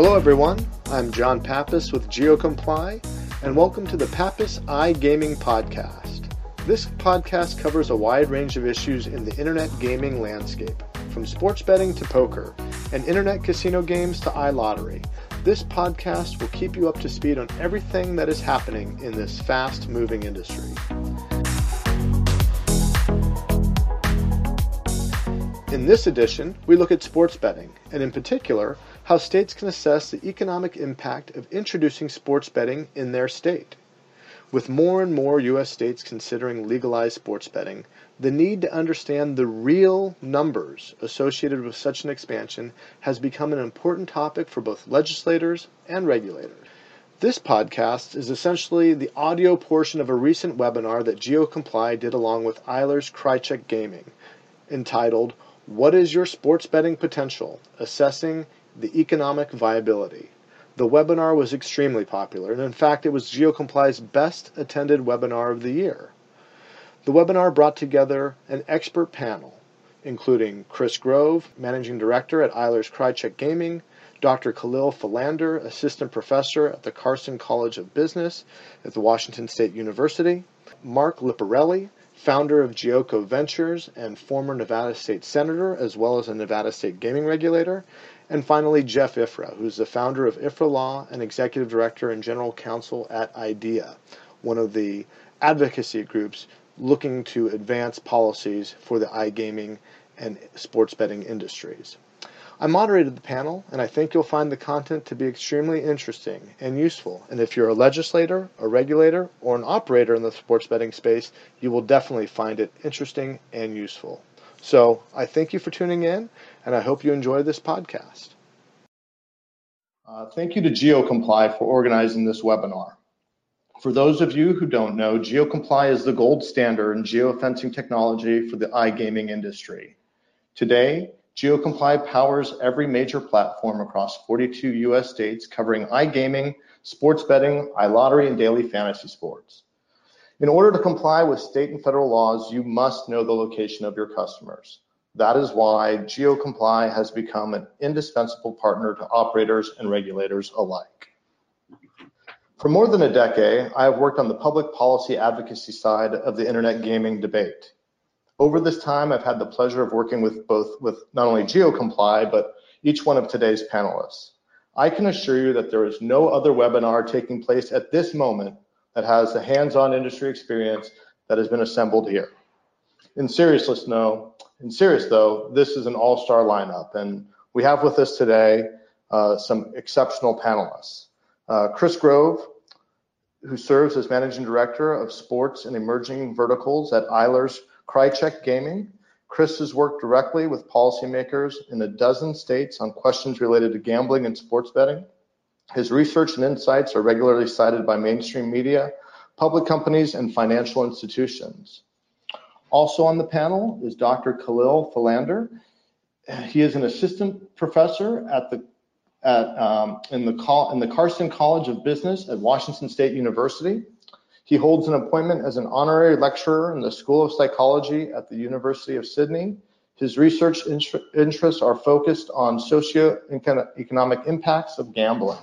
Hello, everyone. I'm John Pappas with GeoComply, and welcome to the Pappas iGaming Podcast. This podcast covers a wide range of issues in the internet gaming landscape, from sports betting to poker, and internet casino games to iLottery. This podcast will keep you up to speed on everything that is happening in this fast moving industry. In this edition, we look at sports betting, and in particular, how states can assess the economic impact of introducing sports betting in their state. With more and more U.S. states considering legalized sports betting, the need to understand the real numbers associated with such an expansion has become an important topic for both legislators and regulators. This podcast is essentially the audio portion of a recent webinar that GeoComply did along with Eilers Krejcik Gaming, entitled what is your sports betting potential? Assessing the economic viability. The webinar was extremely popular, and in fact, it was GeoComply's best attended webinar of the year. The webinar brought together an expert panel, including Chris Grove, Managing Director at Eilers Krejcik Gaming, Dr. Khalil Philander, Assistant Professor at the Carson College of Business at the Washington State University, Mark Lipparelli, founder of Gioco Ventures and former Nevada State Senator, as well as a Nevada State gaming regulator. And finally, Jeff Ifrah, who's the founder of Ifrah Law and executive director and general counsel at IDEA, one of the advocacy groups looking to advance policies for the iGaming and sports betting industries. I moderated the panel, and I think you'll find the content to be extremely interesting and useful. And if you're a legislator, a regulator, or an operator in the sports betting space, you will definitely find it interesting and useful. So I thank you for tuning in, and I hope you enjoy this podcast. Uh, thank you to GeoComply for organizing this webinar. For those of you who don't know, GeoComply is the gold standard in geofencing technology for the iGaming industry. Today, GeoComply powers every major platform across 42 US states covering iGaming, sports betting, iLottery, and daily fantasy sports. In order to comply with state and federal laws, you must know the location of your customers. That is why GeoComply has become an indispensable partner to operators and regulators alike. For more than a decade, I have worked on the public policy advocacy side of the internet gaming debate. Over this time, I've had the pleasure of working with both with not only GeoComply, but each one of today's panelists. I can assure you that there is no other webinar taking place at this moment that has the hands-on industry experience that has been assembled here. In seriousness, no, in serious though, this is an all-star lineup, and we have with us today uh, some exceptional panelists. Uh, Chris Grove, who serves as Managing Director of Sports and Emerging Verticals at Eilers Krejcik Gaming. Chris has worked directly with policymakers in a dozen states on questions related to gambling and sports betting. His research and insights are regularly cited by mainstream media, public companies, and financial institutions. Also on the panel is Dr. Khalil Philander. He is an assistant professor at the at, um, in, the, in the Carson College of Business at Washington State University. He holds an appointment as an honorary lecturer in the School of Psychology at the University of Sydney. His research interests are focused on socio-economic impacts of gambling.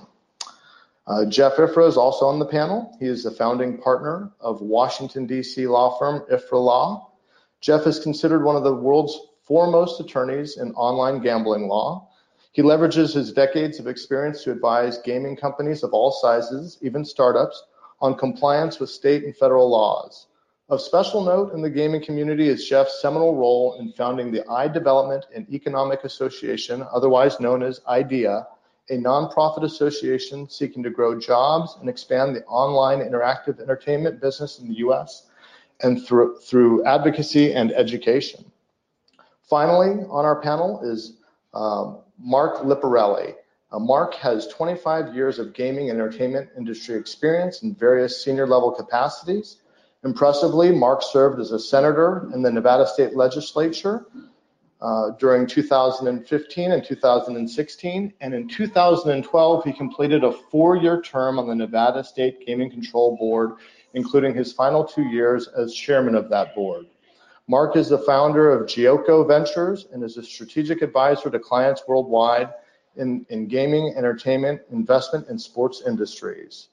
Uh, Jeff Ifrah is also on the panel. He is the founding partner of Washington, D.C. law firm Ifrah Law. Jeff is considered one of the world's foremost attorneys in online gambling law. He leverages his decades of experience to advise gaming companies of all sizes, even startups, on compliance with state and federal laws. Of special note in the gaming community is Jeff's seminal role in founding the iDevelopment and Economic Association, otherwise known as IDEA, a nonprofit association seeking to grow jobs and expand the online interactive entertainment business in the U.S. and through, through advocacy and education. Finally, on our panel is um, Mark Lipparelli, uh, Mark has 25 years of gaming and entertainment industry experience in various senior level capacities. Impressively, Mark served as a senator in the Nevada State Legislature uh, during 2015 and 2016. And in 2012, he completed a four year term on the Nevada State Gaming Control Board, including his final two years as chairman of that board. Mark is the founder of Gioco Ventures and is a strategic advisor to clients worldwide in, in gaming, entertainment, investment, and sports industries.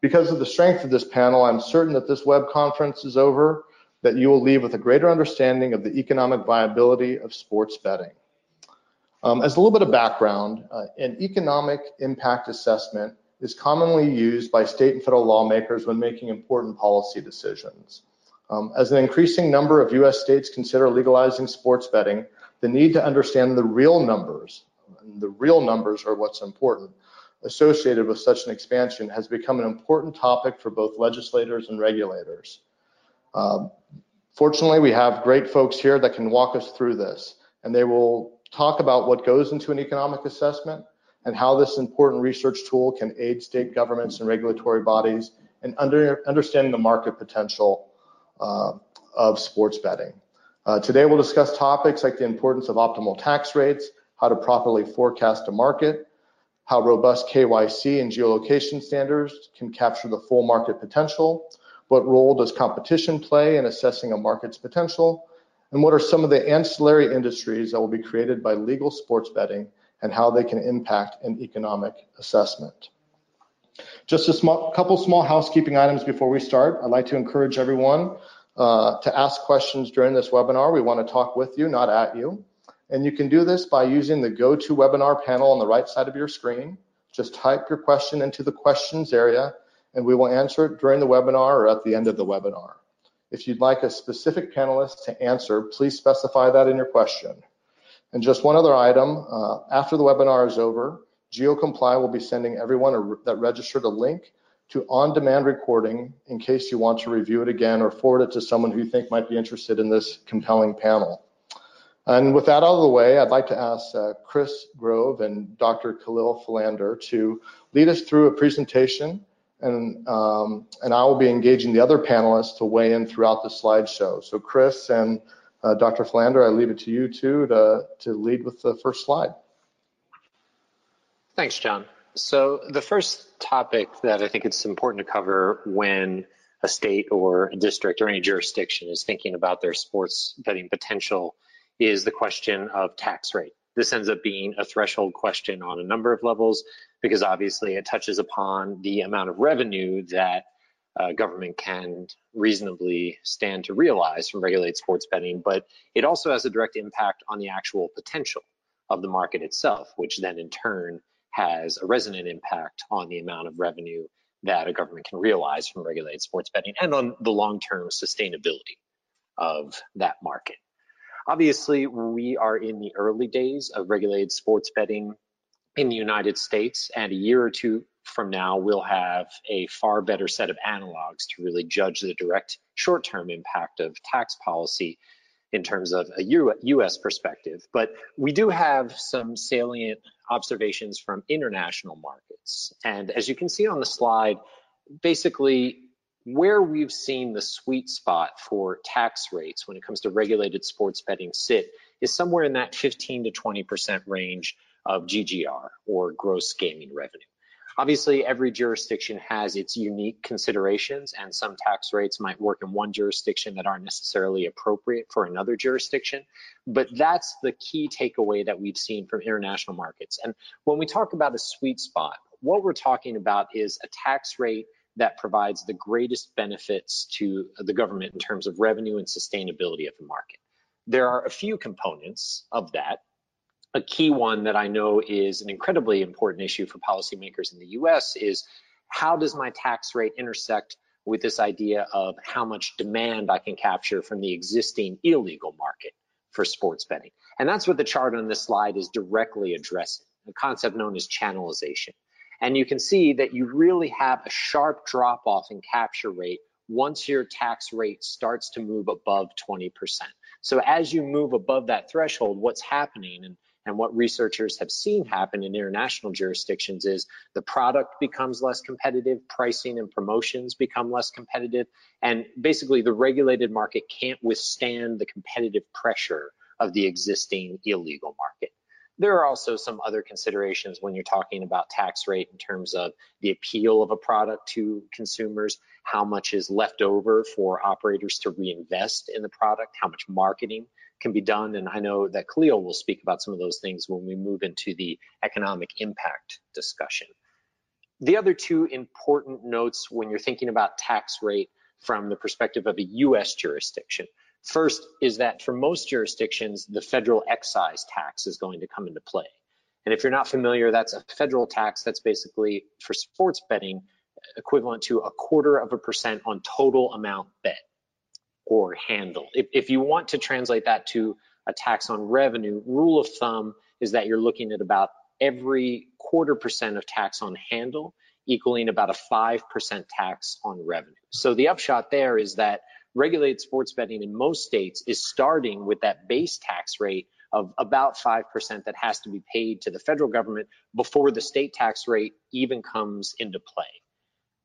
Because of the strength of this panel, I'm certain that this web conference is over, that you will leave with a greater understanding of the economic viability of sports betting. Um, as a little bit of background, uh, an economic impact assessment is commonly used by state and federal lawmakers when making important policy decisions. Um, as an increasing number of US states consider legalizing sports betting, the need to understand the real numbers, the real numbers are what's important, associated with such an expansion has become an important topic for both legislators and regulators. Uh, fortunately, we have great folks here that can walk us through this, and they will talk about what goes into an economic assessment and how this important research tool can aid state governments and regulatory bodies in under, understanding the market potential uh, of sports betting. Uh, today, we'll discuss topics like the importance of optimal tax rates, how to properly forecast a market, how robust KYC and geolocation standards can capture the full market potential, what role does competition play in assessing a market's potential, and what are some of the ancillary industries that will be created by legal sports betting and how they can impact an economic assessment. Just a small, couple small housekeeping items before we start. I'd like to encourage everyone uh, to ask questions during this webinar. We want to talk with you, not at you. And you can do this by using the GoToWebinar panel on the right side of your screen. Just type your question into the questions area and we will answer it during the webinar or at the end of the webinar. If you'd like a specific panelist to answer, please specify that in your question. And just one other item, uh, after the webinar is over, GeoComply will be sending everyone a, that registered a link to on-demand recording in case you want to review it again or forward it to someone who you think might be interested in this compelling panel. And with that out of the way, I'd like to ask uh, Chris Grove and Dr. Khalil Philander to lead us through a presentation and, um, and I will be engaging the other panelists to weigh in throughout the slideshow. So Chris and uh, Dr. Philander, I leave it to you two to, to lead with the first slide. Thanks, John. So the first topic that I think it's important to cover when a state or a district or any jurisdiction is thinking about their sports betting potential is the question of tax rate. This ends up being a threshold question on a number of levels because obviously it touches upon the amount of revenue that uh, government can reasonably stand to realize from regulated sports betting, but it also has a direct impact on the actual potential of the market itself, which then in turn has a resonant impact on the amount of revenue that a government can realize from regulated sports betting and on the long-term sustainability of that market. Obviously, we are in the early days of regulated sports betting in the United States, and a year or two from now, we'll have a far better set of analogs to really judge the direct short term impact of tax policy in terms of a US perspective. But we do have some salient observations from international markets. And as you can see on the slide, basically where we've seen the sweet spot for tax rates when it comes to regulated sports betting sit is somewhere in that 15 to 20% range of GGR or gross gaming revenue. Obviously, every jurisdiction has its unique considerations, and some tax rates might work in one jurisdiction that aren't necessarily appropriate for another jurisdiction. But that's the key takeaway that we've seen from international markets. And when we talk about a sweet spot, what we're talking about is a tax rate that provides the greatest benefits to the government in terms of revenue and sustainability of the market. There are a few components of that. A key one that I know is an incredibly important issue for policymakers in the US is how does my tax rate intersect with this idea of how much demand I can capture from the existing illegal market for sports betting? And that's what the chart on this slide is directly addressing, a concept known as channelization. And you can see that you really have a sharp drop off in capture rate once your tax rate starts to move above 20%. So as you move above that threshold, what's happening and, and what researchers have seen happen in international jurisdictions is the product becomes less competitive, pricing and promotions become less competitive, and basically the regulated market can't withstand the competitive pressure of the existing illegal market. There are also some other considerations when you're talking about tax rate in terms of the appeal of a product to consumers, how much is left over for operators to reinvest in the product, how much marketing can be done. And I know that Khalil will speak about some of those things when we move into the economic impact discussion. The other two important notes when you're thinking about tax rate from the perspective of a US jurisdiction. First is that for most jurisdictions, the federal excise tax is going to come into play. And if you're not familiar, that's a federal tax that's basically for sports betting equivalent to a quarter of a percent on total amount bet or handle. If, if you want to translate that to a tax on revenue, rule of thumb is that you're looking at about every quarter percent of tax on handle equaling about a 5% tax on revenue. So the upshot there is that regulated sports betting in most states is starting with that base tax rate of about 5% that has to be paid to the federal government before the state tax rate even comes into play.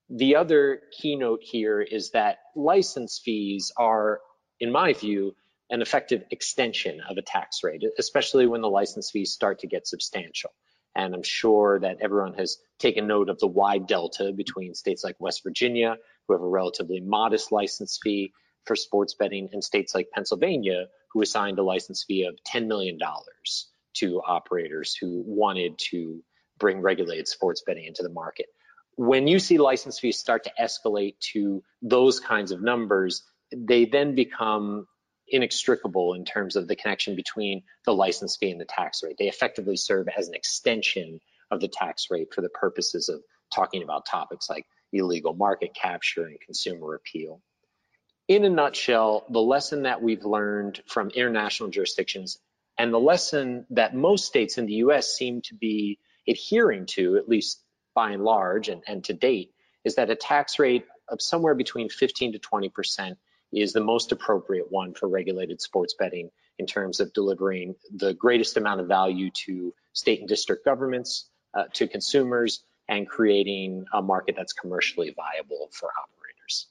The other keynote here is that license fees are, in my view, an effective extension of a tax rate, especially when the license fees start to get substantial. And I'm sure that everyone has taken note of the wide delta between states like West Virginia, who have a relatively modest license fee for sports betting, and states like Pennsylvania, who assigned a license fee of $10 million to operators who wanted to bring regulated sports betting into the market. When you see license fees start to escalate to those kinds of numbers, they then become inextricable in terms of the connection between the license fee and the tax rate. They effectively serve as an extension of the tax rate for the purposes of talking about topics like illegal market capture and consumer appeal. In a nutshell, the lesson that we've learned from international jurisdictions and the lesson that most states in the US seem to be adhering to, at least by and large and, and to date is that a tax rate of somewhere between 15 to 20 percent is the most appropriate one for regulated sports betting in terms of delivering the greatest amount of value to state and district governments, uh, to consumers, and creating a market that's commercially viable for operators.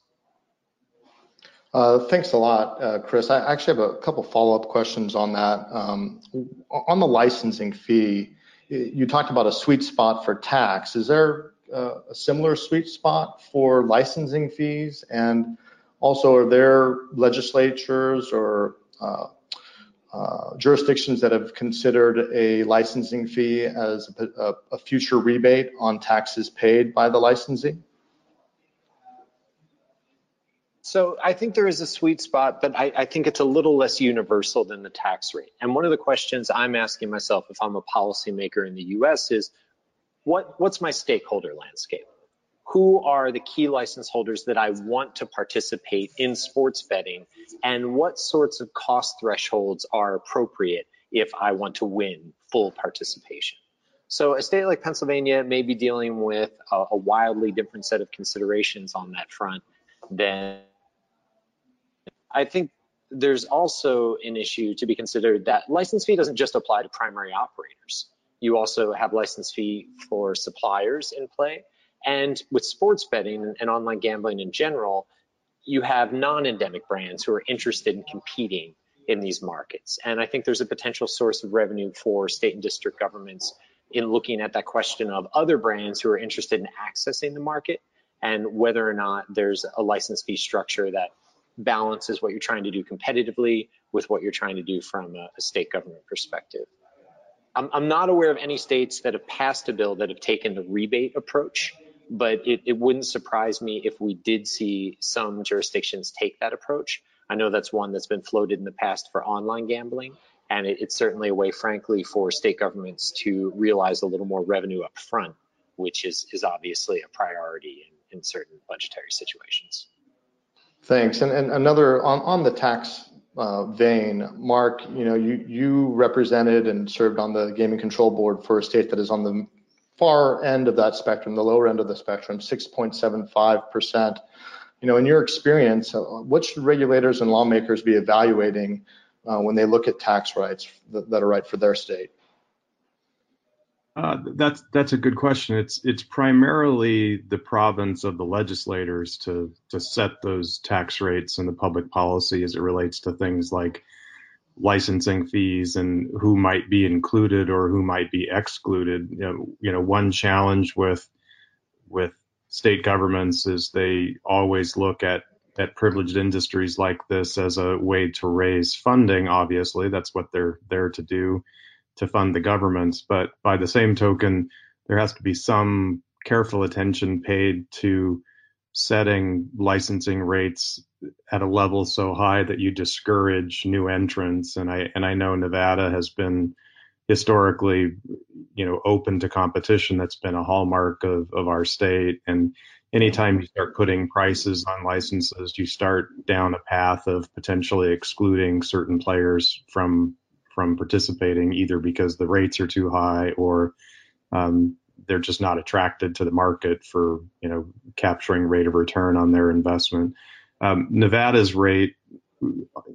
Uh, thanks a lot, uh, Chris. I actually have a couple follow-up questions on that. Um, on the licensing fee, you talked about a sweet spot for tax. Is there uh, a similar sweet spot for licensing fees? And also, are there legislatures or uh, uh, jurisdictions that have considered a licensing fee as a, a future rebate on taxes paid by the licensee? So I think there is a sweet spot, but I, I, think it's a little less universal than the tax rate. And one of the questions I'm asking myself if I'm a policymaker in the US is what, what's my stakeholder landscape? Who are the key license holders that I want to participate in sports betting? And what sorts of cost thresholds are appropriate if I want to win full participation? So a state like Pennsylvania may be dealing with a, a wildly different set of considerations on that front than I think there's also an issue to be considered that license fee doesn't just apply to primary operators. You also have license fee for suppliers in play. And with sports betting and online gambling in general, you have non-endemic brands who are interested in competing in these markets. And I think there's a potential source of revenue for state and district governments in looking at that question of other brands who are interested in accessing the market and whether or not there's a license fee structure that balances what you're trying to do competitively with what you're trying to do from a, a state government perspective. I'm, I'm, not aware of any states that have passed a bill that have taken the rebate approach, but it, it wouldn't surprise me if we did see some jurisdictions take that approach. I know that's one that's been floated in the past for online gambling, and it, it's certainly a way, frankly, for state governments to realize a little more revenue up front, which is, is obviously a priority in, in certain budgetary situations. Thanks. And, and another on, on the tax uh, vein, Mark, you know, you, you represented and served on the gaming control board for a state that is on the far end of that spectrum, the lower end of the spectrum, 6.75%. You know, in your experience, uh, what should regulators and lawmakers be evaluating uh, when they look at tax rights that, that are right for their state? Uh, that's that's a good question. It's it's primarily the province of the legislators to to set those tax rates and the public policy as it relates to things like licensing fees and who might be included or who might be excluded. You know, you know one challenge with with state governments is they always look at at privileged industries like this as a way to raise funding. Obviously, that's what they're there to do to fund the governments. But by the same token, there has to be some careful attention paid to setting licensing rates at a level so high that you discourage new entrants. And I and I know Nevada has been historically, you know, open to competition. That's been a hallmark of, of our state. And anytime you start putting prices on licenses, you start down a path of potentially excluding certain players from from participating, either because the rates are too high or um, they're just not attracted to the market for you know capturing rate of return on their investment. Um, Nevada's rate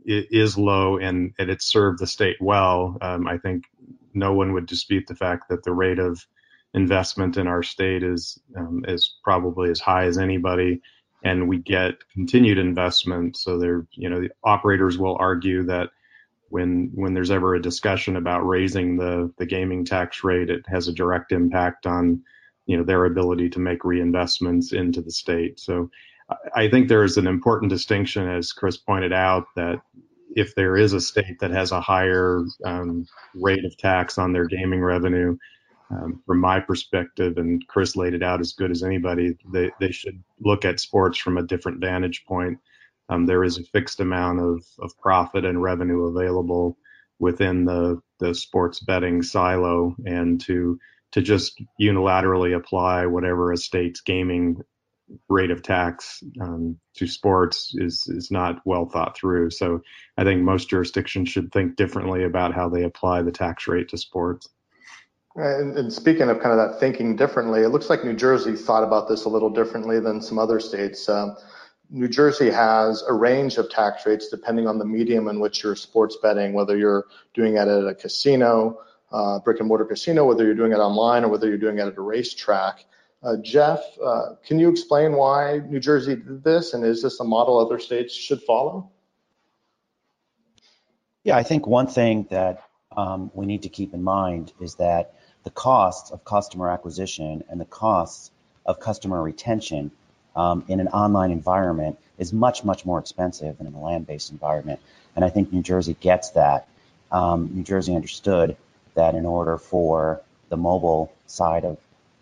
is low and, and it's served the state well. Um, I think no one would dispute the fact that the rate of investment in our state is um, is probably as high as anybody, and we get continued investment. So there, you know, the operators will argue that when when there's ever a discussion about raising the the gaming tax rate, it has a direct impact on you know their ability to make reinvestments into the state. So I think there is an important distinction, as Chris pointed out, that if there is a state that has a higher um, rate of tax on their gaming revenue, um, from my perspective, and Chris laid it out as good as anybody, they, they should look at sports from a different vantage point. Um, there is a fixed amount of, of profit and revenue available within the, the sports betting silo, and to to just unilaterally apply whatever a state's gaming rate of tax um, to sports is is not well thought through. So I think most jurisdictions should think differently about how they apply the tax rate to sports. And, and, speaking of kind of that thinking differently, it looks like New Jersey thought about this a little differently than some other states. Um, New Jersey has a range of tax rates depending on the medium in which you're sports betting, whether you're doing it at a casino, uh, brick and mortar casino, whether you're doing it online or whether you're doing it at a racetrack. Uh, Jeff, uh, can you explain why New Jersey did this, and is this a model other states should follow? Yeah, I think one thing that um, we need to keep in mind is that the costs of customer acquisition and the costs of customer retention um, in an online environment is much, much more expensive than in a land-based environment. And I think New Jersey gets that. Um, New Jersey understood that in order for the mobile side of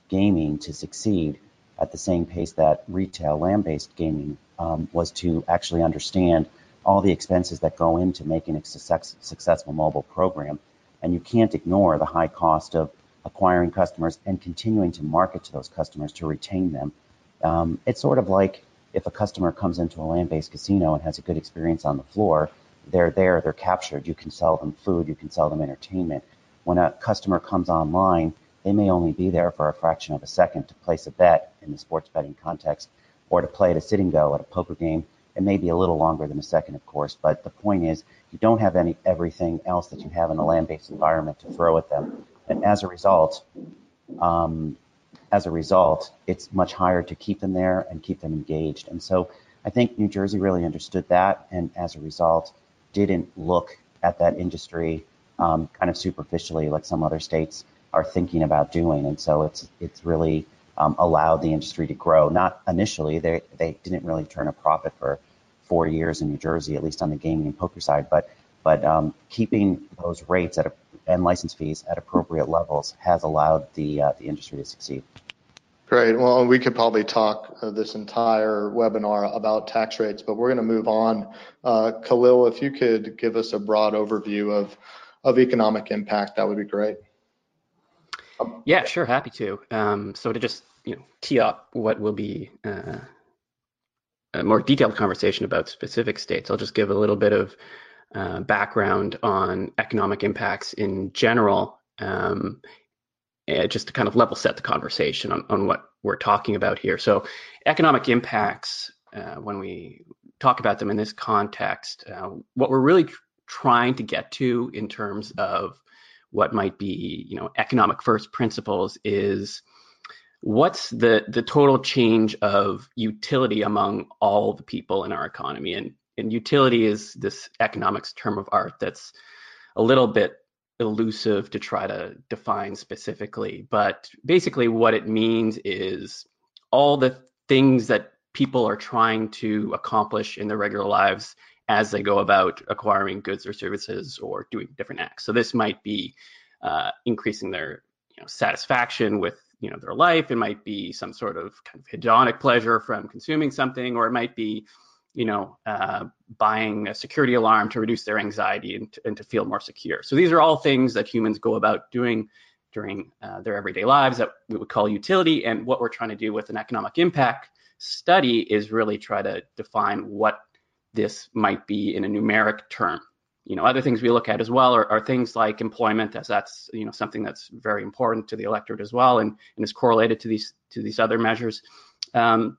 gaming to succeed at the same pace that retail land-based gaming um, was to actually understand all the expenses that go into making a success, successful mobile program. And you can't ignore the high cost of acquiring customers and continuing to market to those customers to retain them. Um, it's sort of like if a customer comes into a land-based casino and has a good experience on the floor, they're there, they're captured. You can sell them food, you can sell them entertainment. When a customer comes online, they may only be there for a fraction of a second to place a bet in the sports betting context or to play at a sit-and-go at a poker game. It may be a little longer than a second, of course, but the point is you don't have any everything else that you have in a land-based environment to throw at them, and as a result, um, as a result, it's much higher to keep them there and keep them engaged. And so I think New Jersey really understood that, and as a result, didn't look at that industry um, kind of superficially like some other states are thinking about doing. And so it's it's really um, allowed the industry to grow. Not initially, they they didn't really turn a profit for four years in New Jersey, at least on the gaming and poker side. But but um, keeping those rates at a, and license fees at appropriate levels has allowed the uh, the industry to succeed. Great. Well, we could probably talk uh, this entire webinar about tax rates, but we're going to move on. Uh, Khalil, if you could give us a broad overview of of economic impact, that would be great. Yeah, sure, happy to. Um, so to just you know tee up what will be uh, a more detailed conversation about specific states, I'll just give a little bit of uh, background on economic impacts in general, um, just to kind of level set the conversation on, on what we're talking about here. So, economic impacts, uh, when we talk about them in this context, uh, what we're really trying to get to in terms of what might be, you know, economic first principles is what's the the total change of utility among all the people in our economy? And and utility is this economics term of art that's a little bit elusive to try to define specifically but basically what it means is all the things that people are trying to accomplish in their regular lives as they go about acquiring goods or services or doing different acts. So this might be uh, increasing their you know, satisfaction with you know their life. It might be some sort of kind of hedonic pleasure from consuming something, or it might be you know uh, buying a security alarm to reduce their anxiety and to, and to, feel more secure. So these are all things that humans go about doing during uh, their everyday lives that we would call utility. And what we're trying to do with an economic impact study is really try to define what this might be in a numeric term. You know, other things we look at as well are, are things like employment, as that's you know something that's very important to the electorate as well, and, and is correlated to these to these other measures. Um,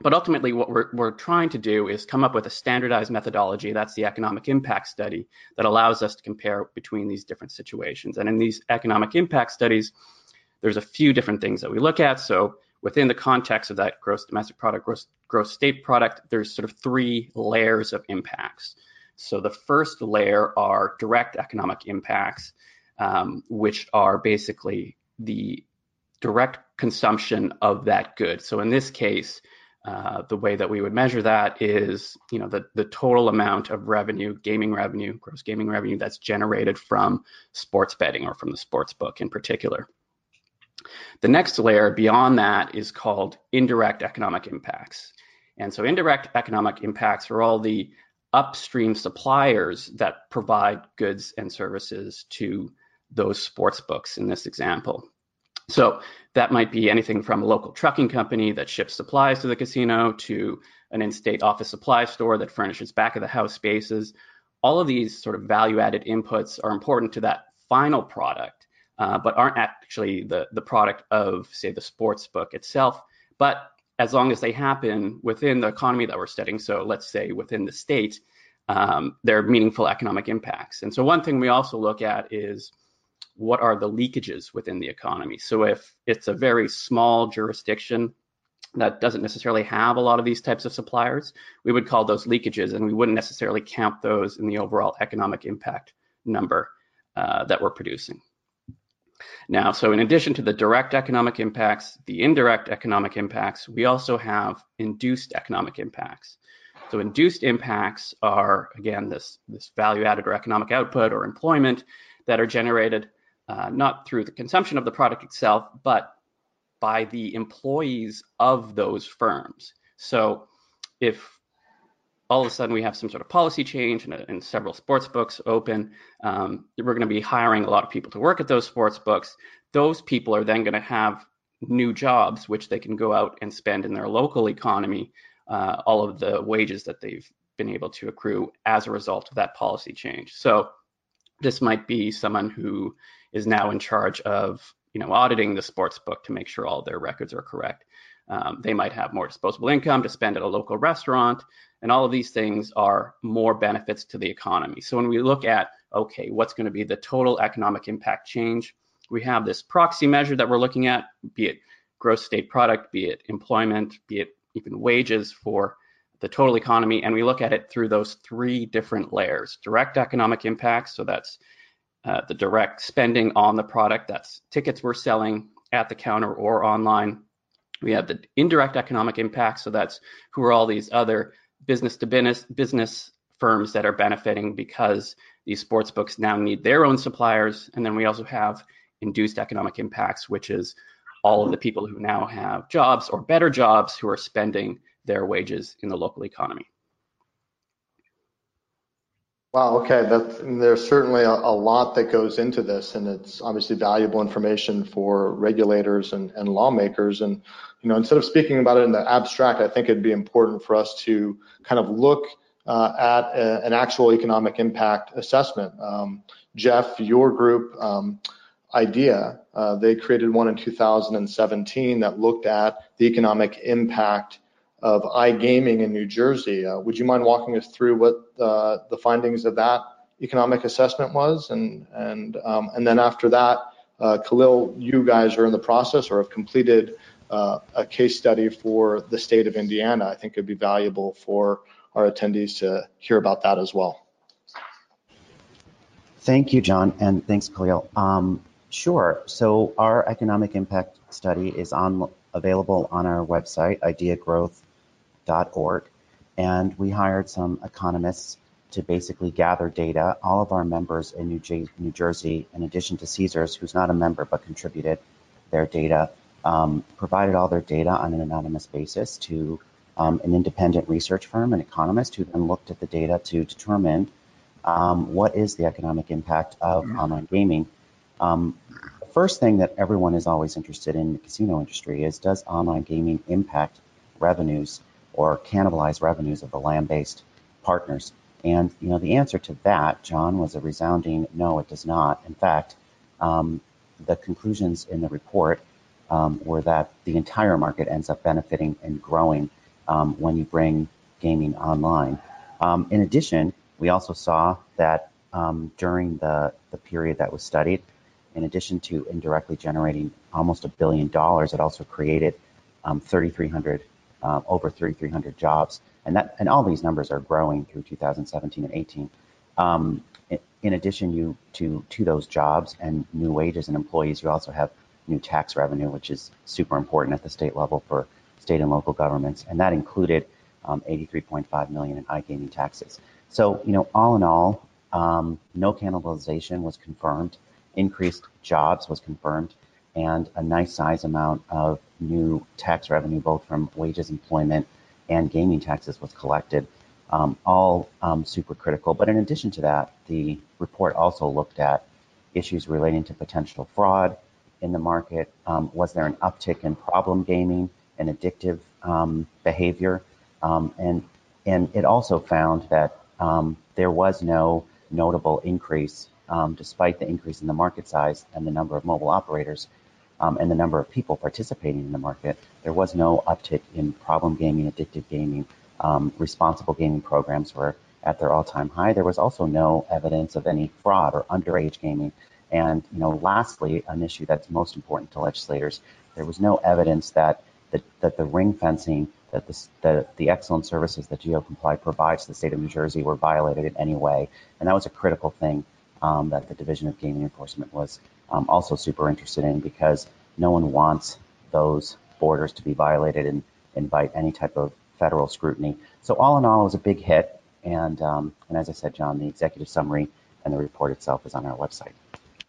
but ultimately, what we're, we're trying to do is come up with a standardized methodology. That's the economic impact study that allows us to compare between these different situations. And in these economic impact studies, there's a few different things that we look at. So within the context of that gross domestic product, gross, gross state product, there's sort of three layers of impacts. So the first layer are direct economic impacts, um, which are basically the direct consumption of that good. So in this case, uh, the way that we would measure that is, you know, the, the total amount of revenue, gaming revenue, gross gaming revenue that's generated from sports betting or from the sports book in particular. The next layer beyond that is called indirect economic impacts. And so indirect economic impacts are all the upstream suppliers that provide goods and services to those sports books in this example. So that might be anything from a local trucking company that ships supplies to the casino to an in-state office supply store that furnishes back of the house spaces. All of these sort of value-added inputs are important to that final product, uh, but aren't actually the, the product of, say, the sports book itself. But as long as they happen within the economy that we're studying, so let's say within the state, um, they're meaningful economic impacts. And so one thing we also look at is what are the leakages within the economy. So if it's a very small jurisdiction that doesn't necessarily have a lot of these types of suppliers, we would call those leakages, and we wouldn't necessarily count those in the overall economic impact number uh, that we're producing. Now, so in addition to the direct economic impacts, the indirect economic impacts, we also have induced economic impacts. So induced impacts are, again, this, this value added or economic output or employment that are generated uh, not through the consumption of the product itself, but by the employees of those firms. So if all of a sudden we have some sort of policy change and, and several sports books open, um, we're going to be hiring a lot of people to work at those sports books. Those people are then going to have new jobs, which they can go out and spend in their local economy, uh, all of the wages that they've been able to accrue as a result of that policy change. So this might be someone who is now in charge of you know auditing the sports book to make sure all their records are correct. Um, they might have more disposable income to spend at a local restaurant, and all of these things are more benefits to the economy. So when we look at okay, what's going to be the total economic impact change, we have this proxy measure that we're looking at, be it gross state product, be it employment, be it even wages for the total economy, and we look at it through those three different layers: direct economic impacts, so that's uh, the direct spending on the product. That's tickets we're selling at the counter or online. We have the indirect economic impact. So that's who are all these other business to business business firms that are benefiting because these sports books now need their own suppliers. And then we also have induced economic impacts, which is all of the people who now have jobs or better jobs who are spending their wages in the local economy. Wow. Okay. That's, there's certainly a, a, lot that goes into this, and it's obviously valuable information for regulators and, and lawmakers. And you know, instead of speaking about it in the abstract, I think it'd be important for us to kind of look uh, at a, an actual economic impact assessment. Um, Jeff, your group, um, IDEA, uh, they created one in 2017 that looked at the economic impact of iGaming in New Jersey. Uh, would you mind walking us through what uh, the findings of that economic assessment was? And and um, and then after that, uh, Khalil, you guys are in the process or have completed uh, a case study for the state of Indiana. I think it'd be valuable for our attendees to hear about that as well. Thank you, John, and thanks, Khalil. Um, sure. So our economic impact study is on available on our website, ideagrowth gaming.org, and we hired some economists to basically gather data. All of our members in New, New Jersey, in addition to Caesars, who's not a member but contributed their data, um, provided all their data on an anonymous basis to um, an independent research firm, an economist, who then looked at the data to determine um, what is the economic impact of online gaming. Um, first thing that everyone is always interested in the casino industry is does online gaming impact revenues or cannibalize revenues of the land-based partners? And you know the answer to that, John, was a resounding no. It does not. In fact, um, the conclusions in the report um, were that the entire market ends up benefiting and growing um, when you bring gaming online. Um, in addition, we also saw that um, during the, the period that was studied, in addition to indirectly generating almost a billion dollars, it also created um, 3,300 uh, over 3,300 jobs, and that and all these numbers are growing through 2017 and 18. Um, in addition you, to to those jobs and new wages and employees, you also have new tax revenue, which is super important at the state level for state and local governments, and that included um, 83.5 million in iGaming taxes. So, you know, all in all, um, no cannibalization was confirmed, increased jobs was confirmed, and a nice size amount of new tax revenue, both from wages, employment, and gaming taxes, was collected. Um, all um, super critical. But in addition to that, the report also looked at issues relating to potential fraud in the market. Um, was there an uptick in problem gaming? and addictive um, behavior. Um, and, and it also found that um, there was no notable increase, despite the increase in the market size and the number of mobile operators um, and the number of people participating in the market. There was no uptick in problem gaming, addictive gaming, um, responsible gaming programs were at their all-time high. There was also no evidence of any fraud or underage gaming. And you know, lastly, an issue that's most important to legislators, there was no evidence that that, that the ring fencing, that the, the, the excellent services that GeoComply provides to the state of New Jersey were violated in any way. And that was a critical thing um, that the Division of Gaming Enforcement was um, also super interested in because no one wants those borders to be violated and invite any type of federal scrutiny. So all in all, it was a big hit. And, um, and as I said, John, the executive summary and the report itself is on our website.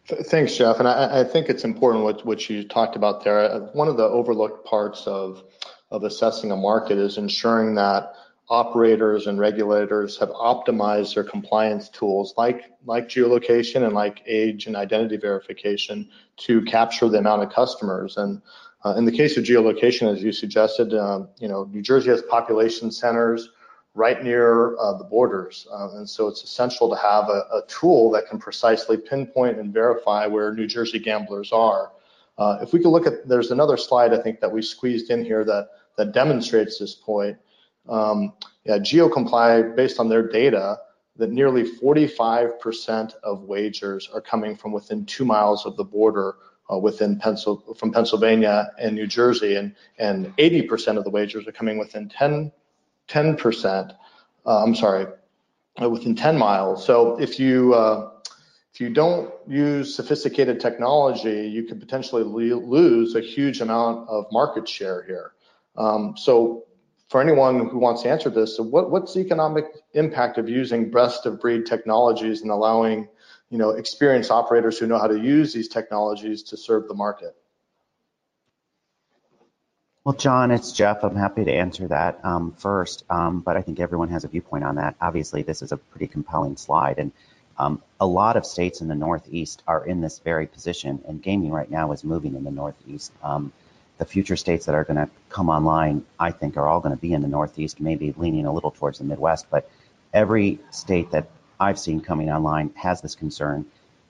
Thanks, Jeff. And I, I, think it's important what, what you talked about there. Uh, one of the overlooked parts of, of assessing a market is ensuring that operators and regulators have optimized their compliance tools like, like geolocation and like age and identity verification to capture the amount of customers. And uh, in the case of geolocation, as you suggested, uh, you know, New Jersey has population centers right near uh, the borders. Uh, and so it's essential to have a, a, tool that can precisely pinpoint and verify where New Jersey gamblers are. Uh, if we could look at, there's another slide I think that we squeezed in here that, that demonstrates this point. Um, yeah, GeoComply, based on their data, that nearly 45% of wagers are coming from within two miles of the border uh, within Pencil, from Pennsylvania and New Jersey, and, and 80% of the wagers are coming within 10 10%, uh, I'm sorry, uh, within 10 miles. So if you uh, if you don't use sophisticated technology, you could potentially lose a huge amount of market share here. Um, so for anyone who wants to answer this, so what, what's the economic impact of using best of breed technologies and allowing you know experienced operators who know how to use these technologies to serve the market? Well, John, it's Jeff. I'm happy to answer that um, first, um, but I think everyone has a viewpoint on that. Obviously, this is a pretty compelling slide, and um, a lot of states in the Northeast are in this very position, and gaming right now is moving in the Northeast. The future states that are going to come online, I think, are all going to be in the Northeast, maybe leaning a little towards the Midwest, but every state that I've seen coming online has this concern.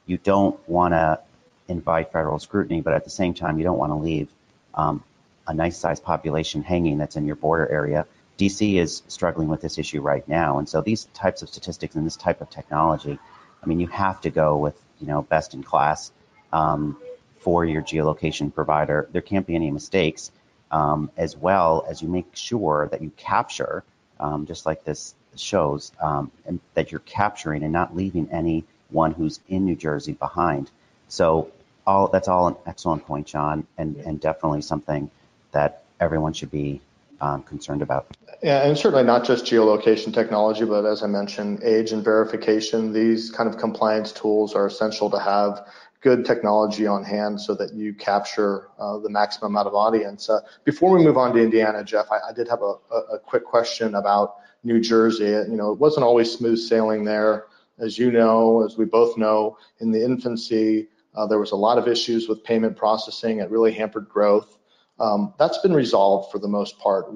You don't want to invite federal scrutiny, but at the same time, you don't want to leave um, a nice sized population hanging that's in your border area. DC is struggling with this issue right now. And so these types of statistics and this type of technology, I mean, you have to go with, you know, best in class um, for your geolocation provider. There can't be any mistakes, um, as well as you make sure that you capture, um, just like this shows, um, and that you're capturing and not leaving anyone who's in New Jersey behind. So all that's all an excellent point, John, and, and definitely something that everyone should be um, concerned about. Yeah, and certainly not just geolocation technology, but as I mentioned, age and verification. These kind of compliance tools are essential to have good technology on hand so that you capture uh, the maximum amount of audience. Uh, before we move on to Indiana, Jeff, I, I did have a, a, quick question about New Jersey. You know, it wasn't always smooth sailing there. As you know, as we both know, in the infancy, uh, there was a lot of issues with payment processing. It really hampered growth. Um, that's been resolved for the most part.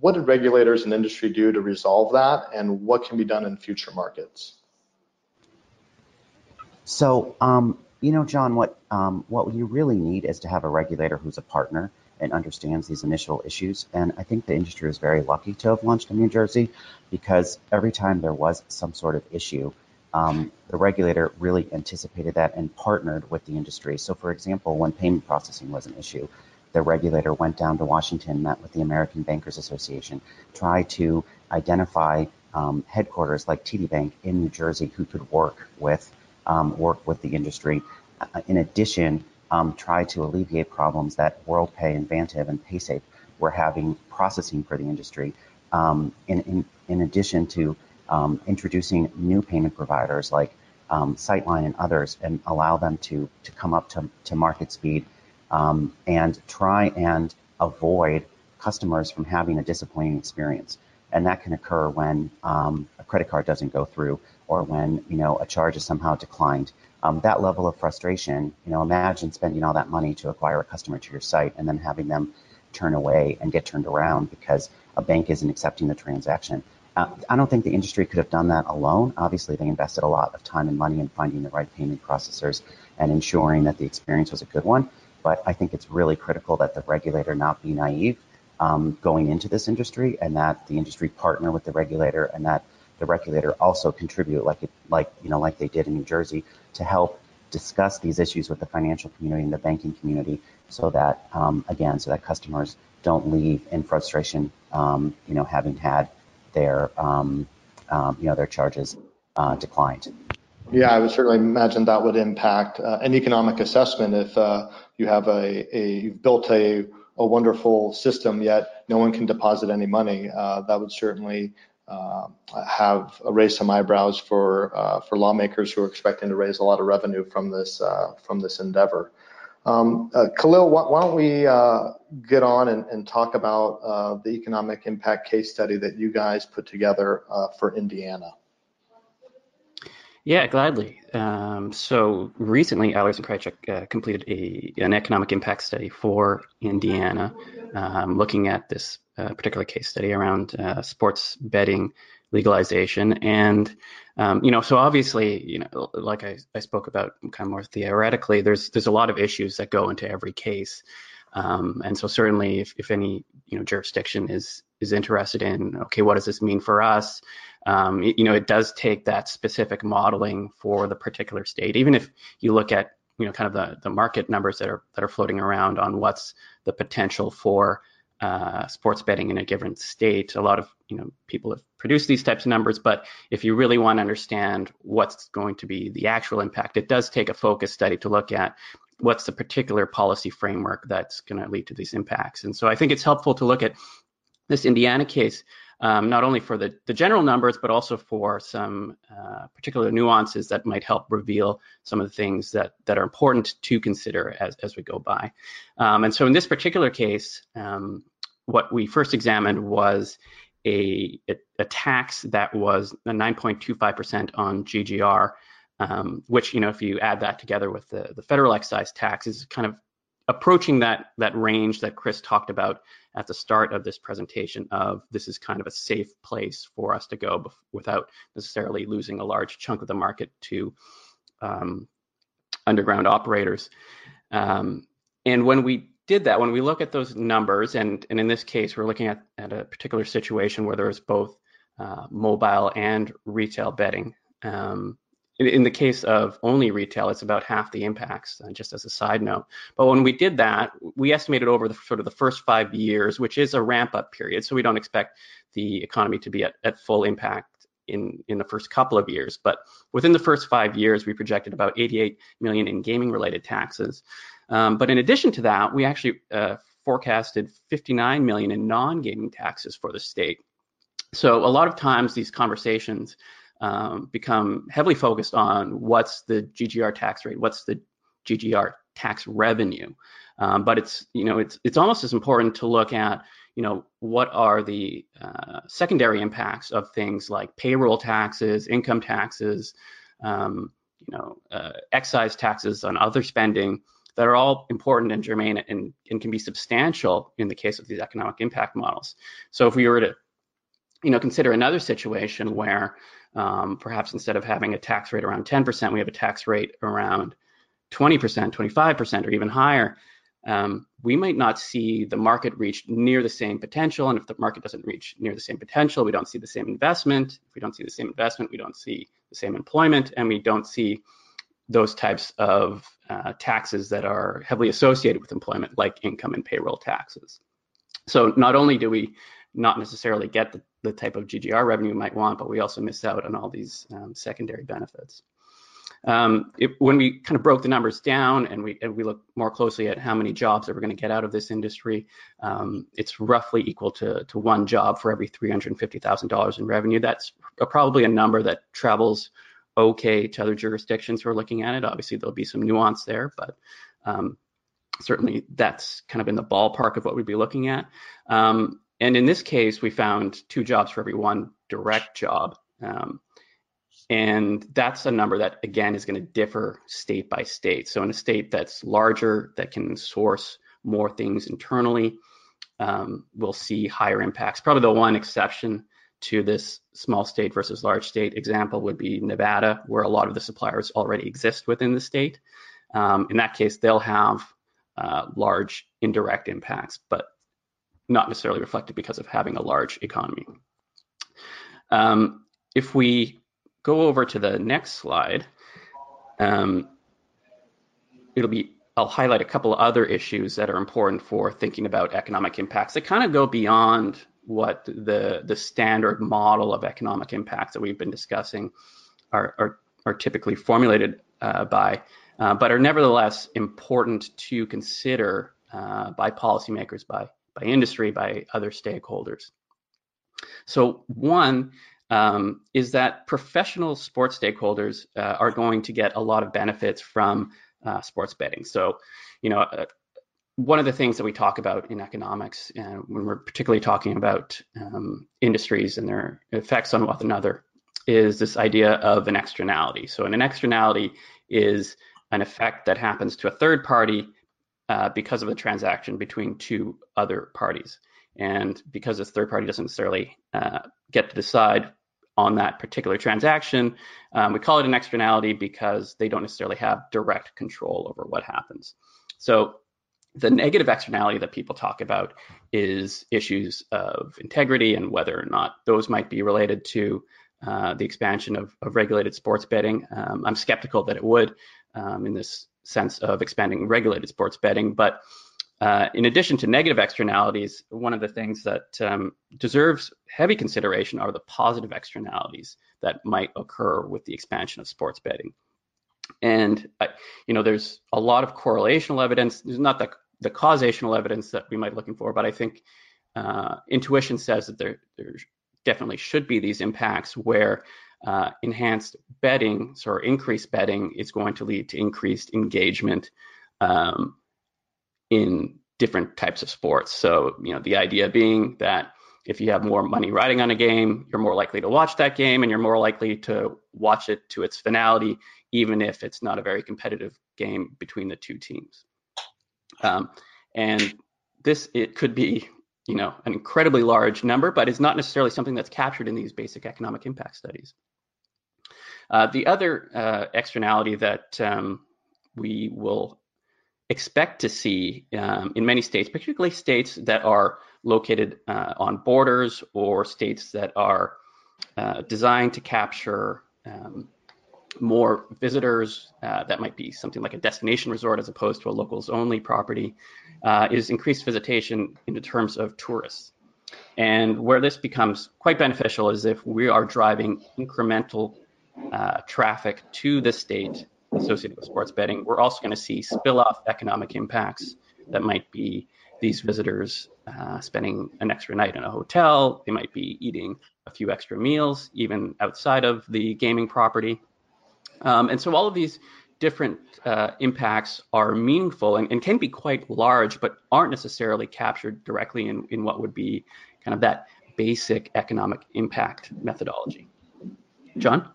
What did regulators and industry do to resolve that, and what can be done in future markets? So, um, you know, John, what um, what you really need is to have a regulator who's a partner and understands these initial issues. And I think the industry is very lucky to have launched in New Jersey because every time there was some sort of issue, um, the regulator really anticipated that and partnered with the industry. So, for example, when payment processing was an issue, the regulator went down to Washington, met with the American Bankers Association, tried to identify um, headquarters like TD Bank in New Jersey who could work with um, work with the industry. Uh, in addition, um, try to alleviate problems that WorldPay and Vantiv and PaySafe were having processing for the industry. Um, in, in, in addition to um, introducing new payment providers like um, Sightline and others and allow them to, to come up to, to market speed um, and try and avoid customers from having a disappointing experience. And that can occur when um, a credit card doesn't go through or when you know a charge is somehow declined. Um, that level of frustration, you know, imagine spending all that money to acquire a customer to your site and then having them turn away and get turned around because a bank isn't accepting the transaction. Uh, I don't think the industry could have done that alone. Obviously, they invested a lot of time and money in finding the right payment processors and ensuring that the experience was a good one. But I think it's really critical that the regulator not be naive um, going into this industry, and that the industry partner with the regulator, and that the regulator also contribute, like it, like you know, like they did in New Jersey, to help discuss these issues with the financial community and the banking community, so that um, again, so that customers don't leave in frustration, um, you know, having had their um, um, you know their charges uh, declined. Yeah, I would certainly imagine that would impact uh, an economic assessment if uh, you have a, a you've built a, a wonderful system yet no one can deposit any money. Uh, that would certainly uh, have raised some eyebrows for uh, for lawmakers who are expecting to raise a lot of revenue from this uh, from this endeavor. Um, Khalil, why, why, don't we get on and, and talk about the economic impact case study that you guys put together for Indiana? Yeah, gladly. Um, so recently, Krejcik uh, completed a, an economic impact study for Indiana, um, looking at this uh, particular case study around uh, sports betting legalization. And um, you know, so obviously, you know, like I, I spoke about kind of more theoretically, there's there's a lot of issues that go into every case. Um, and so certainly, if, if any you know jurisdiction is is interested in, okay, what does this mean for us? Um, you know, it does take that specific modeling for the particular state. Even if you look at you know kind of the the market numbers that are that are floating around on what's the potential for uh, sports betting in a given state. A lot of you know people have produced these types of numbers, but if you really want to understand what's going to be the actual impact, it does take a focus study to look at what's the particular policy framework that's going to lead to these impacts. And so I think it's helpful to look at this Indiana case, um, not only for the, the general numbers, but also for some uh, particular nuances that might help reveal some of the things that, that are important to consider as, as we go by. Um, and so in this particular case, um, what we first examined was a, a, a tax that was 9.25% on GGR um, which you know if you add that together with the, the federal excise tax is kind of approaching that that range that Chris talked about at the start of this presentation of this is kind of a safe place for us to go without necessarily losing a large chunk of the market to um, underground operators. Um, and when we did that, when we look at those numbers, and, and in this case, we're looking at, at a particular situation where there's both uh, mobile and retail betting. Um, in, in, the case of only retail, it's about half the impacts, uh, just as a side note. But when we did that, we estimated over the sort of the first five years, which is a ramp up period. So we don't expect the economy to be at, at full impact in, in the first couple of years. But within the first five years, we projected about 88 million in gaming related taxes. Um, but in addition to that, we actually uh, forecasted 59 million in non-gaming taxes for the state. So a lot of times these conversations um, become heavily focused on what's the GGR tax rate, what's the GGR tax revenue. Um, but it's you know it's it's almost as important to look at you know what are the uh, secondary impacts of things like payroll taxes, income taxes, um, you know uh, excise taxes on other spending that are all important and germane and, and can be substantial in the case of these economic impact models. So if we were to you know consider another situation where um, perhaps instead of having a tax rate around 10%, we have a tax rate around 20%, 25%, or even higher, um, we might not see the market reach near the same potential. And if the market doesn't reach near the same potential, we don't see the same investment. If we don't see the same investment, we don't see the same employment, and we don't see those types of uh, taxes that are heavily associated with employment, like income and payroll taxes. So not only do we not necessarily get the, the type of GGR revenue we might want, but we also miss out on all these um, secondary benefits. Um, it, when we kind of broke the numbers down and we, and we look more closely at how many jobs that we're going to get out of this industry, um, it's roughly equal to, to one job for every $350,000 in revenue. That's a, probably a number that travels okay to other jurisdictions who are looking at it. Obviously, there'll be some nuance there, but um, certainly that's kind of in the ballpark of what we'd be looking at. Um, and in this case, we found two jobs for every one direct job. Um, and that's a number that, again, is going to differ state by state. So in a state that's larger, that can source more things internally, um, we'll see higher impacts. Probably the one exception to this small state versus large state example would be Nevada, where a lot of the suppliers already exist within the state. Um, in that case, they'll have uh, large indirect impacts, but not necessarily reflected because of having a large economy. Um, if we go over to the next slide, um, it'll be I'll highlight a couple of other issues that are important for thinking about economic impacts that kind of go beyond what the the standard model of economic impacts that we've been discussing are are, are typically formulated uh, by, uh, but are nevertheless important to consider uh, by policymakers, by by industry, by other stakeholders. So one um, is that professional sports stakeholders uh, are going to get a lot of benefits from uh, sports betting. So, you know, uh, one of the things that we talk about in economics when we're particularly talking about um, industries and their effects on one another is this idea of an externality. So, an externality is an effect that happens to a third party uh, because of a transaction between two other parties. And because this third party doesn't necessarily uh, get to decide on that particular transaction, um, we call it an externality because they don't necessarily have direct control over what happens. So the negative externality that people talk about is issues of integrity and whether or not those might be related to uh, the expansion of, of, regulated sports betting. Um, I'm skeptical that it would um, in this sense of expanding regulated sports betting. But uh, in addition to negative externalities, one of the things that um, deserves heavy consideration are the positive externalities that might occur with the expansion of sports betting. And uh, you know, there's a lot of correlational evidence. There's not the, the causational evidence that we might be looking for, but I think uh, intuition says that there, there definitely should be these impacts where uh, enhanced betting or increased betting is going to lead to increased engagement um, in different types of sports. So, you know, the idea being that if you have more money riding on a game, you're more likely to watch that game and you're more likely to watch it to its finality, even if it's not a very competitive game between the two teams. Um, and this, it could be, you know, an incredibly large number, but it's not necessarily something that's captured in these basic economic impact studies. Uh, the other uh, externality that um, we will expect to see um, in many states, particularly states that are located uh, on borders or states that are uh, designed to capture um, more visitors, uh, that might be something like a destination resort as opposed to a locals only property, uh, is increased visitation in terms of tourists. And where this becomes quite beneficial is if we are driving incremental uh, traffic to the state associated with sports betting, we're also going to see spill off economic impacts that might be these visitors uh, spending an extra night in a hotel. They might be eating a few extra meals, even outside of the gaming property. Um, and so all of these different uh, impacts are meaningful and, and, can be quite large, but aren't necessarily captured directly in, in what would be kind of that basic economic impact methodology. John?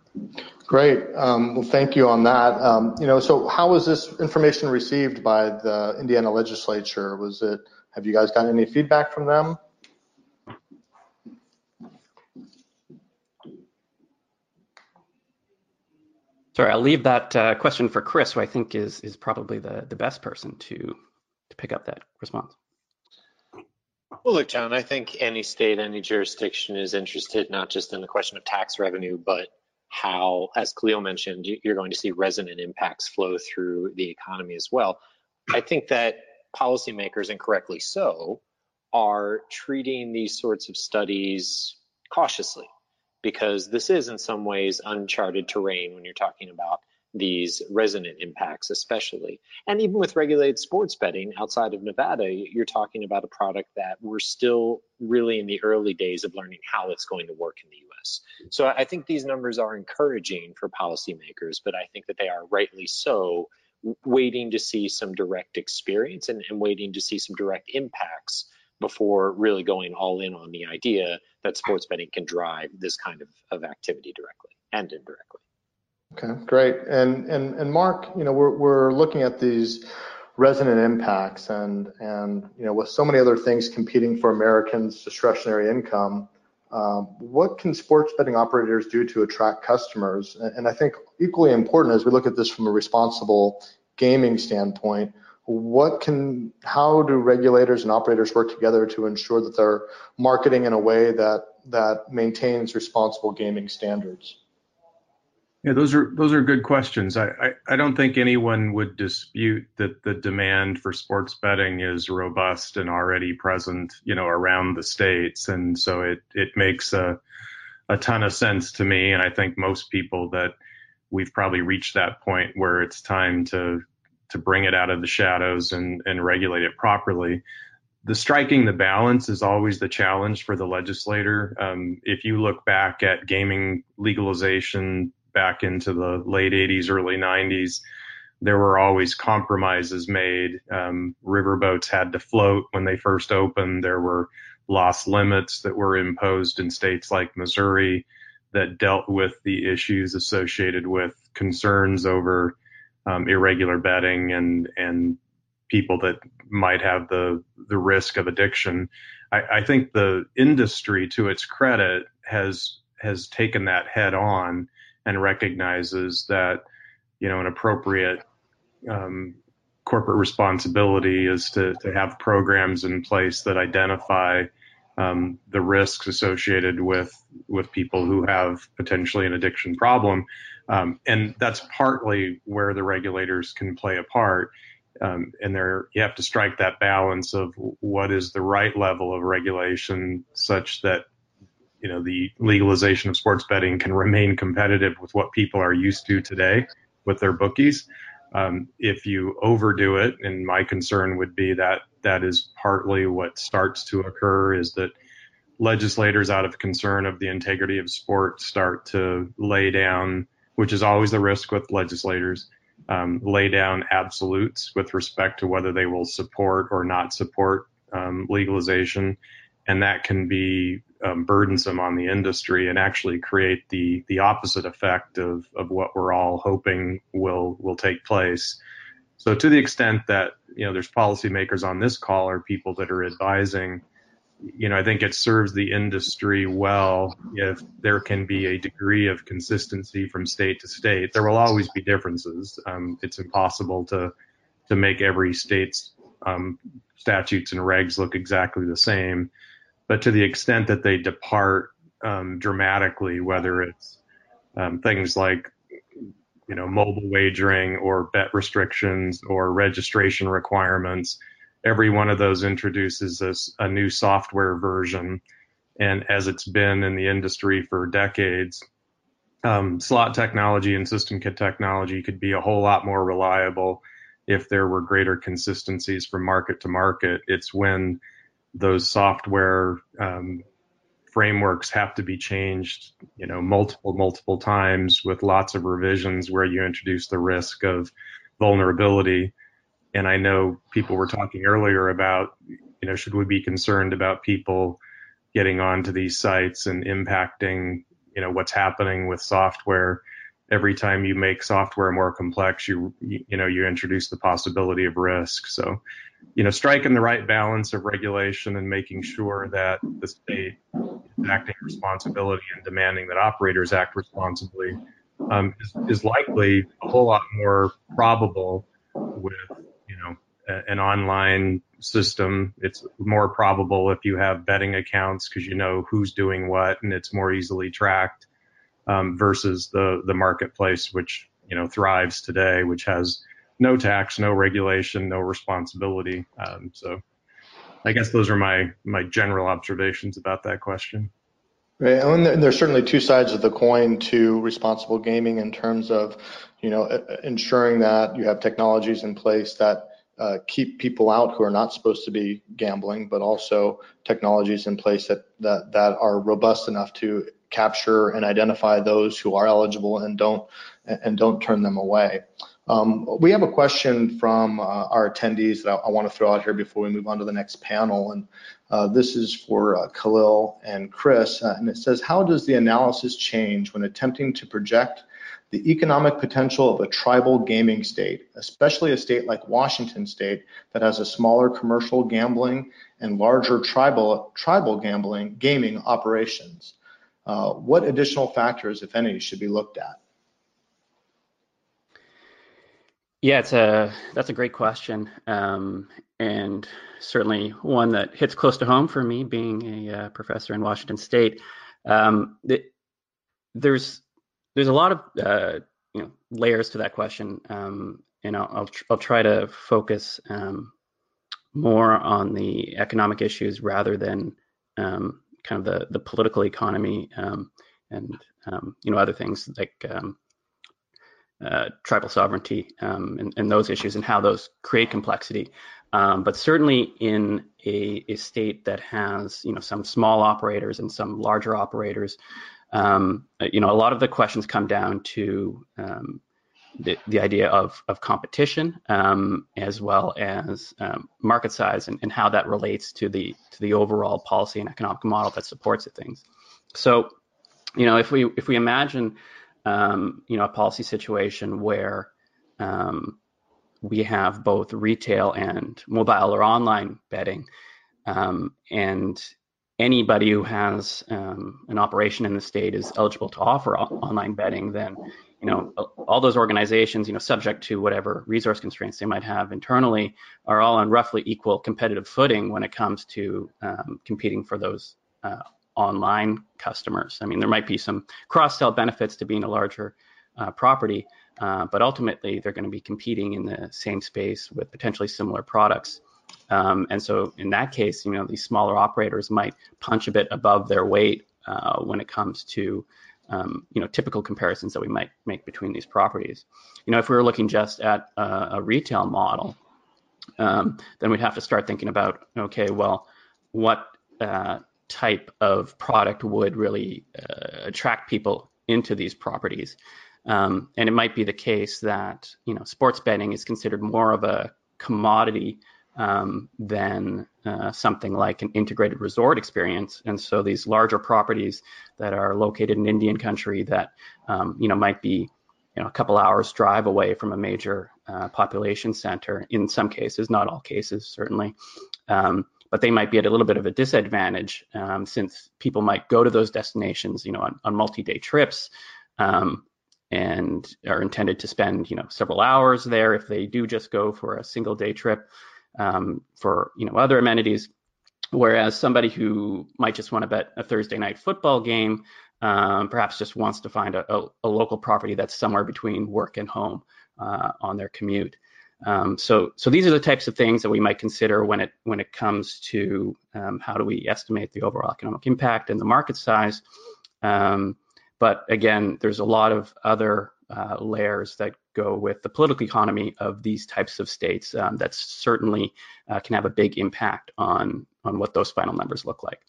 Great. Um, well, thank you on that. Um, you know, so how was this information received by the Indiana legislature? Was it, have you guys gotten any feedback from them? Sorry, I'll leave that uh, question for Chris, who I think is is probably the the best person to to pick up that response. Well, look, John, I think any state, any jurisdiction is interested not just in the question of tax revenue, but how, as Khalil mentioned, you're going to see resonant impacts flow through the economy as well. I think that policymakers, and correctly so, are treating these sorts of studies cautiously because this is in some ways uncharted terrain when you're talking about these resonant impacts, especially. And even with regulated sports betting outside of Nevada, you're talking about a product that we're still really in the early days of learning how it's going to work in the US. So I think these numbers are encouraging for policymakers, but I think that they are rightly so waiting to see some direct experience and, and waiting to see some direct impacts before really going all in on the idea that sports betting can drive this kind of, of activity directly and indirectly. Okay, great. And and and Mark, you know, we're we're looking at these resonant impacts and and you know with so many other things competing for Americans' discretionary income, um, what can sports betting operators do to attract customers? And, I think equally important as we look at this from a responsible gaming standpoint, what can how do regulators and operators work together to ensure that they're marketing in a way that maintains responsible gaming standards yeah those are those are good questions I, I, I don't think anyone would dispute that the demand for sports betting is robust and already present you know around the states and so it it makes a a ton of sense to me and i think most people that we've probably reached that point where it's time to to bring it out of the shadows and, and regulate it properly. The striking the balance is always the challenge for the legislator. Um, if you look back at gaming legalization back into the late 80s, early 90s, there were always compromises made. Um, riverboats had to float when they first opened. There were loss limits that were imposed in states like Missouri that dealt with the issues associated with concerns over um, irregular betting and and people that might have the the risk of addiction. I, I, think the industry, to its credit, has has taken that head on and recognizes that you know an appropriate um, corporate responsibility is to to have programs in place that identify um, the risks associated with with people who have potentially an addiction problem, um, and that's partly where the regulators can play a part. Um, and there, you have to strike that balance of what is the right level of regulation, such that you know the legalization of sports betting can remain competitive with what people are used to today with their bookies. Um, if you overdo it, and my concern would be that that is partly what starts to occur is that legislators, out of concern of the integrity of sport, start to lay down, which is always the risk with legislators, um, lay down absolutes with respect to whether they will support or not support um, legalization, and that can be um, burdensome on the industry and actually create the the opposite effect of of what we're all hoping will will take place. So to the extent that you know there's policymakers on this call or people that are advising, you know I think it serves the industry well if there can be a degree of consistency from state to state. There will always be differences. Um, it's impossible to to make every state's um, statutes and regs look exactly the same, but to the extent that they depart um, dramatically, whether it's um, things like you know, mobile wagering or bet restrictions or registration requirements. Every one of those introduces a new software version. And as it's been in the industry for decades, um, slot technology and system kit technology could be a whole lot more reliable if there were greater consistencies from market to market. It's when those software um, frameworks have to be changed, you know, multiple, multiple times with lots of revisions where you introduce the risk of vulnerability. And I know people were talking earlier about, you know, should we be concerned about people getting onto these sites and impacting, you know, what's happening with software? Every time you make software more complex, you you know you introduce the possibility of risk. So, you know, striking the right balance of regulation and making sure that the state is acting responsibility and demanding that operators act responsibly um, is, is likely a whole lot more probable with you know a, an online system. It's more probable if you have betting accounts because you know who's doing what and it's more easily tracked um, versus the the marketplace, which you know thrives today, which has no tax, no regulation, no responsibility. Um, so, I guess those are my my general observations about that question. Right, and there's certainly two sides of the coin to responsible gaming in terms of, you know, ensuring that you have technologies in place that uh, keep people out who are not supposed to be gambling, but also technologies in place that that that are robust enough to capture and identify those who are eligible and don't and don't turn them away. Um, we have a question from uh, our attendees that I, I want to throw out here before we move on to the next panel, and uh, this is for uh, Khalil and Chris, uh, and it says, how does the analysis change when attempting to project the economic potential of a tribal gaming state, especially a state like Washington State that has a smaller commercial gambling and larger tribal tribal gambling gaming operations? Uh, what additional factors, if any, should be looked at? Yeah, it's a that's a great question, um, and certainly one that hits close to home for me, being a uh, professor in Washington State. Um, there's there's a lot of uh, you know layers to that question, um, and I'll I'll, tr- I'll, try to focus um, more on the economic issues rather than um, kind of the the political economy um, and you know other things like uh, tribal sovereignty um, and, and, those issues and how those create complexity. Um, but certainly in a, a, state that has you know some small operators and some larger operators, um, you know a lot of the questions come down to um, the, the, idea of, of competition um, as well as um, market size and, and, how that relates to the to the overall policy and economic model that supports the things. So, you know, if we if we imagine um, you know, a policy situation where um, we have both retail and mobile or online betting, um, and anybody who has um, an operation in the state is eligible to offer online betting, then you know all those organizations, you know, subject to whatever resource constraints they might have internally, are all on roughly equal competitive footing when it comes to um, competing for those uh, online customers. I mean, there might be some cross-sell benefits to being a larger uh, property, uh, but ultimately they're going to be competing in the same space with potentially similar products. Um, and so in that case, you know, these smaller operators might punch a bit above their weight uh, when it comes to um, you know, typical comparisons that we might make between these properties. You know, if we were looking just at a retail model, um, then we'd have to start thinking about, okay, well, what uh, type of product would really uh, attract people into these properties. Um, and it might be the case that you know sports betting is considered more of a commodity um, than uh, something like an integrated resort experience. And so these larger properties that are located in Indian country that um, you know might be you know a couple hours drive away from a major uh, population center in some cases, not all cases certainly. Um, but they might be at a little bit of a disadvantage um, since people might go to those destinations, you know, on, on multi-day trips, um, and are intended to spend, you know, several hours there if they do just go for a single day trip um, for, you know, other amenities. Whereas somebody who might just want to bet a Thursday night football game, um, perhaps just wants to find a, a, a, local property that's somewhere between work and home uh, on their commute. Um, so, so these are the types of things that we might consider when it when it comes to um, how do we estimate the overall economic impact and the market size. Um, but again, there's a lot of other uh, layers that go with the political economy of these types of states um, that certainly uh, can have a big impact on on what those final numbers look like.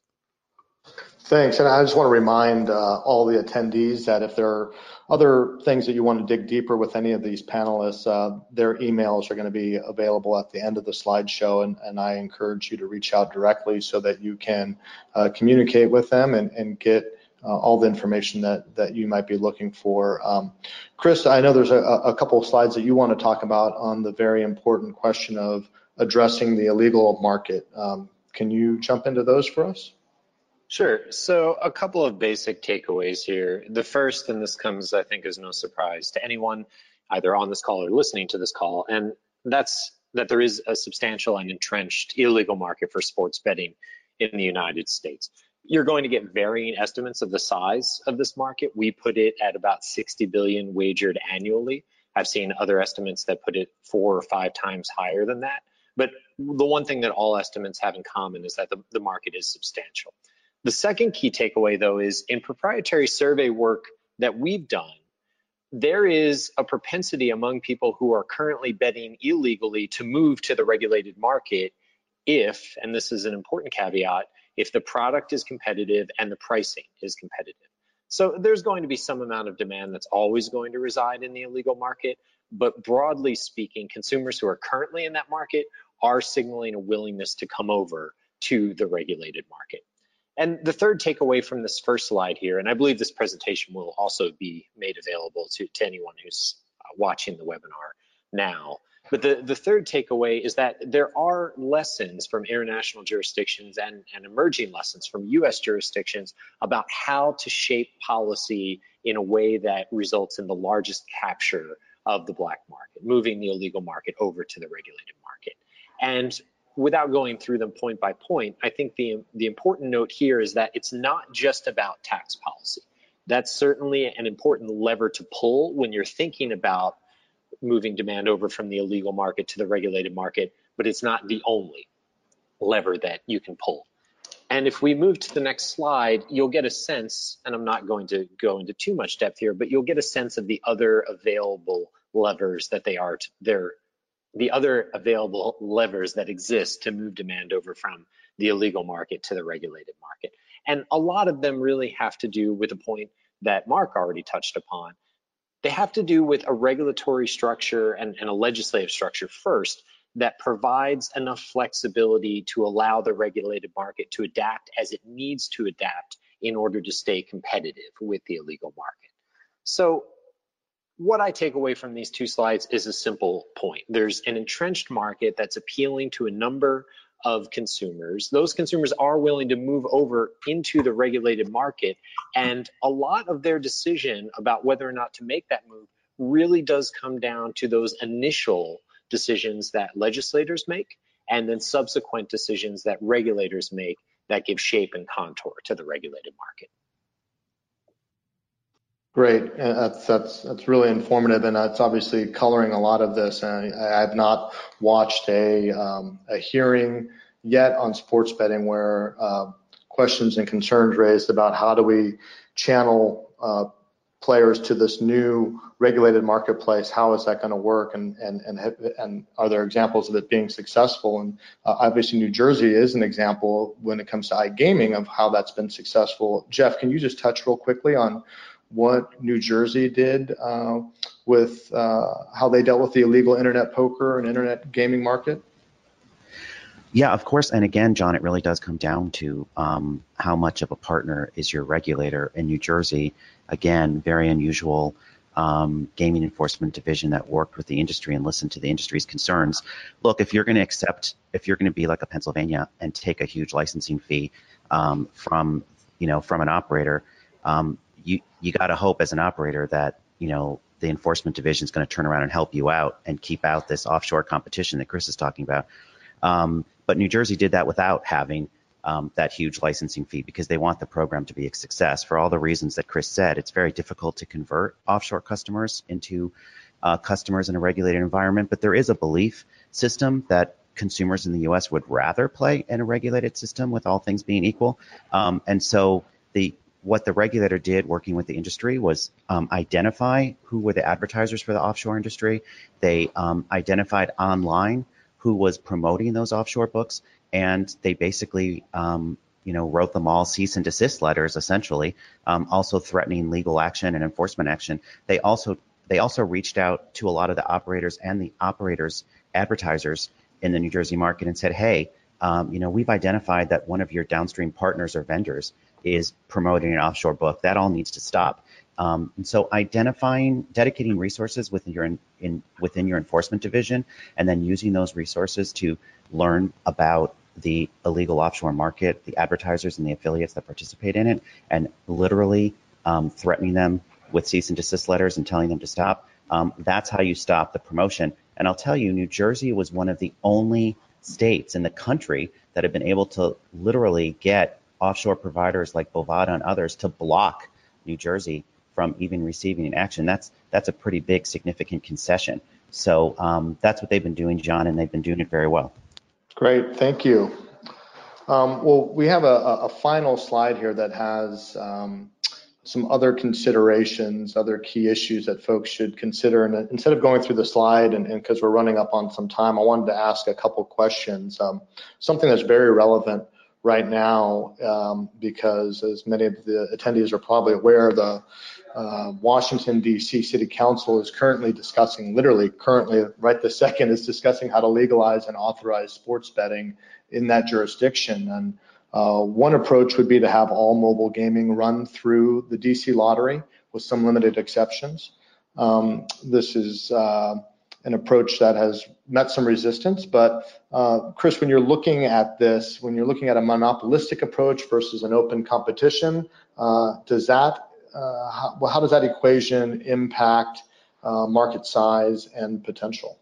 Thanks. And I just want to remind uh, all the attendees that if there are other things that you want to dig deeper with any of these panelists, uh, their emails are going to be available at the end of the slideshow. And, and I encourage you to reach out directly so that you can uh, communicate with them and, and get uh, all the information that, that you might be looking for. Um, Chris, I know there's a, a couple of slides that you want to talk about on the very important question of addressing the illegal market. Um, can you jump into those for us? Sure. So a couple of basic takeaways here. The first, and this comes, I think, as no surprise to anyone either on this call or listening to this call, and that's that there is a substantial and entrenched illegal market for sports betting in the United States. You're going to get varying estimates of the size of this market. We put it at about 60 billion wagered annually. I've seen other estimates that put it four or five times higher than that. But the one thing that all estimates have in common is that the, the market is substantial. The second key takeaway, though, is in proprietary survey work that we've done, there is a propensity among people who are currently betting illegally to move to the regulated market if, and this is an important caveat, if the product is competitive and the pricing is competitive. So there's going to be some amount of demand that's always going to reside in the illegal market. But broadly speaking, consumers who are currently in that market are signaling a willingness to come over to the regulated market. And the third takeaway from this first slide here, and I believe this presentation will also be made available to, to anyone who's uh, watching the webinar now. But the, the third takeaway is that there are lessons from international jurisdictions and, and emerging lessons from US jurisdictions about how to shape policy in a way that results in the largest capture of the black market, moving the illegal market over to the regulated market. And without going through them point by point, I think the, the important note here is that it's not just about tax policy. That's certainly an important lever to pull when you're thinking about moving demand over from the illegal market to the regulated market, but it's not the only lever that you can pull. And if we move to the next slide, you'll get a sense, and I'm not going to go into too much depth here, but you'll get a sense of the other available levers that they are, to, they're the other available levers that exist to move demand over from the illegal market to the regulated market. And a lot of them really have to do with a point that Mark already touched upon. They have to do with a regulatory structure and, and a legislative structure first that provides enough flexibility to allow the regulated market to adapt as it needs to adapt in order to stay competitive with the illegal market. So what I take away from these two slides is a simple point. There's an entrenched market that's appealing to a number of consumers. Those consumers are willing to move over into the regulated market, and a lot of their decision about whether or not to make that move really does come down to those initial decisions that legislators make and then subsequent decisions that regulators make that give shape and contour to the regulated market. Great. That's that's that's really informative, and that's obviously coloring a lot of this. And I, have not watched a um, a hearing yet on sports betting where uh, questions and concerns raised about how do we channel uh, players to this new regulated marketplace. How is that going to work? And and and and are there examples of it being successful? And uh, obviously, New Jersey is an example when it comes to iGaming of how that's been successful. Jeff, can you just touch real quickly on what New Jersey did uh, with uh, how they dealt with the illegal internet poker and internet gaming market? Yeah, of course. And again, John, it really does come down to um, how much of a partner is your regulator in New Jersey. Again, very unusual um, gaming enforcement division that worked with the industry and listened to the industry's concerns. Look, if you're going to accept, if you're going to be like a Pennsylvania and take a huge licensing fee um, from, you know, from an operator, um, you you got to hope as an operator that you know the enforcement division is going to turn around and help you out and keep out this offshore competition that Chris is talking about. Um, but New Jersey did that without having um, that huge licensing fee because they want the program to be a success for all the reasons that Chris said. It's very difficult to convert offshore customers into uh, customers in a regulated environment, but there is a belief system that consumers in the U.S. would rather play in a regulated system with all things being equal. Um, and so the what the regulator did working with the industry was um, identify who were the advertisers for the offshore industry. They um, identified online who was promoting those offshore books, and they basically, um, you know, wrote them all cease and desist letters, essentially, um, also threatening legal action and enforcement action. They also they also reached out to a lot of the operators and the operators advertisers in the New Jersey market and said, hey, um, you know, we've identified that one of your downstream partners or vendors is promoting an offshore book. That all needs to stop. Um, and so identifying, dedicating resources within your in, in, within your enforcement division, and then using those resources to learn about the illegal offshore market, the advertisers and the affiliates that participate in it, and literally um, threatening them with cease and desist letters and telling them to stop. Um, that's how you stop the promotion. And I'll tell you, New Jersey was one of the only states in the country that have been able to literally get offshore providers like Bovada and others to block New Jersey from even receiving an action. That's that's a pretty big, significant concession. So um, that's what they've been doing, John, and they've been doing it very well. Great, thank you. Um, well, we have a, a, final slide here that has um, some other considerations, other key issues that folks should consider. And instead of going through the slide, and because we're running up on some time, I wanted to ask a couple questions. Um, something that's very relevant right now um, because, as many of the attendees are probably aware, the uh, Washington, D.C. City Council is currently discussing, literally currently, right this second, is discussing how to legalize and authorize sports betting in that jurisdiction. And uh, one approach would be to have all mobile gaming run through the DC lottery with some limited exceptions. Um, this is uh, an approach that has met some resistance. But uh, Chris, when you're looking at this, when you're looking at a monopolistic approach versus an open competition, uh, does that uh, how, well, how, does that equation impact uh, market size and potential?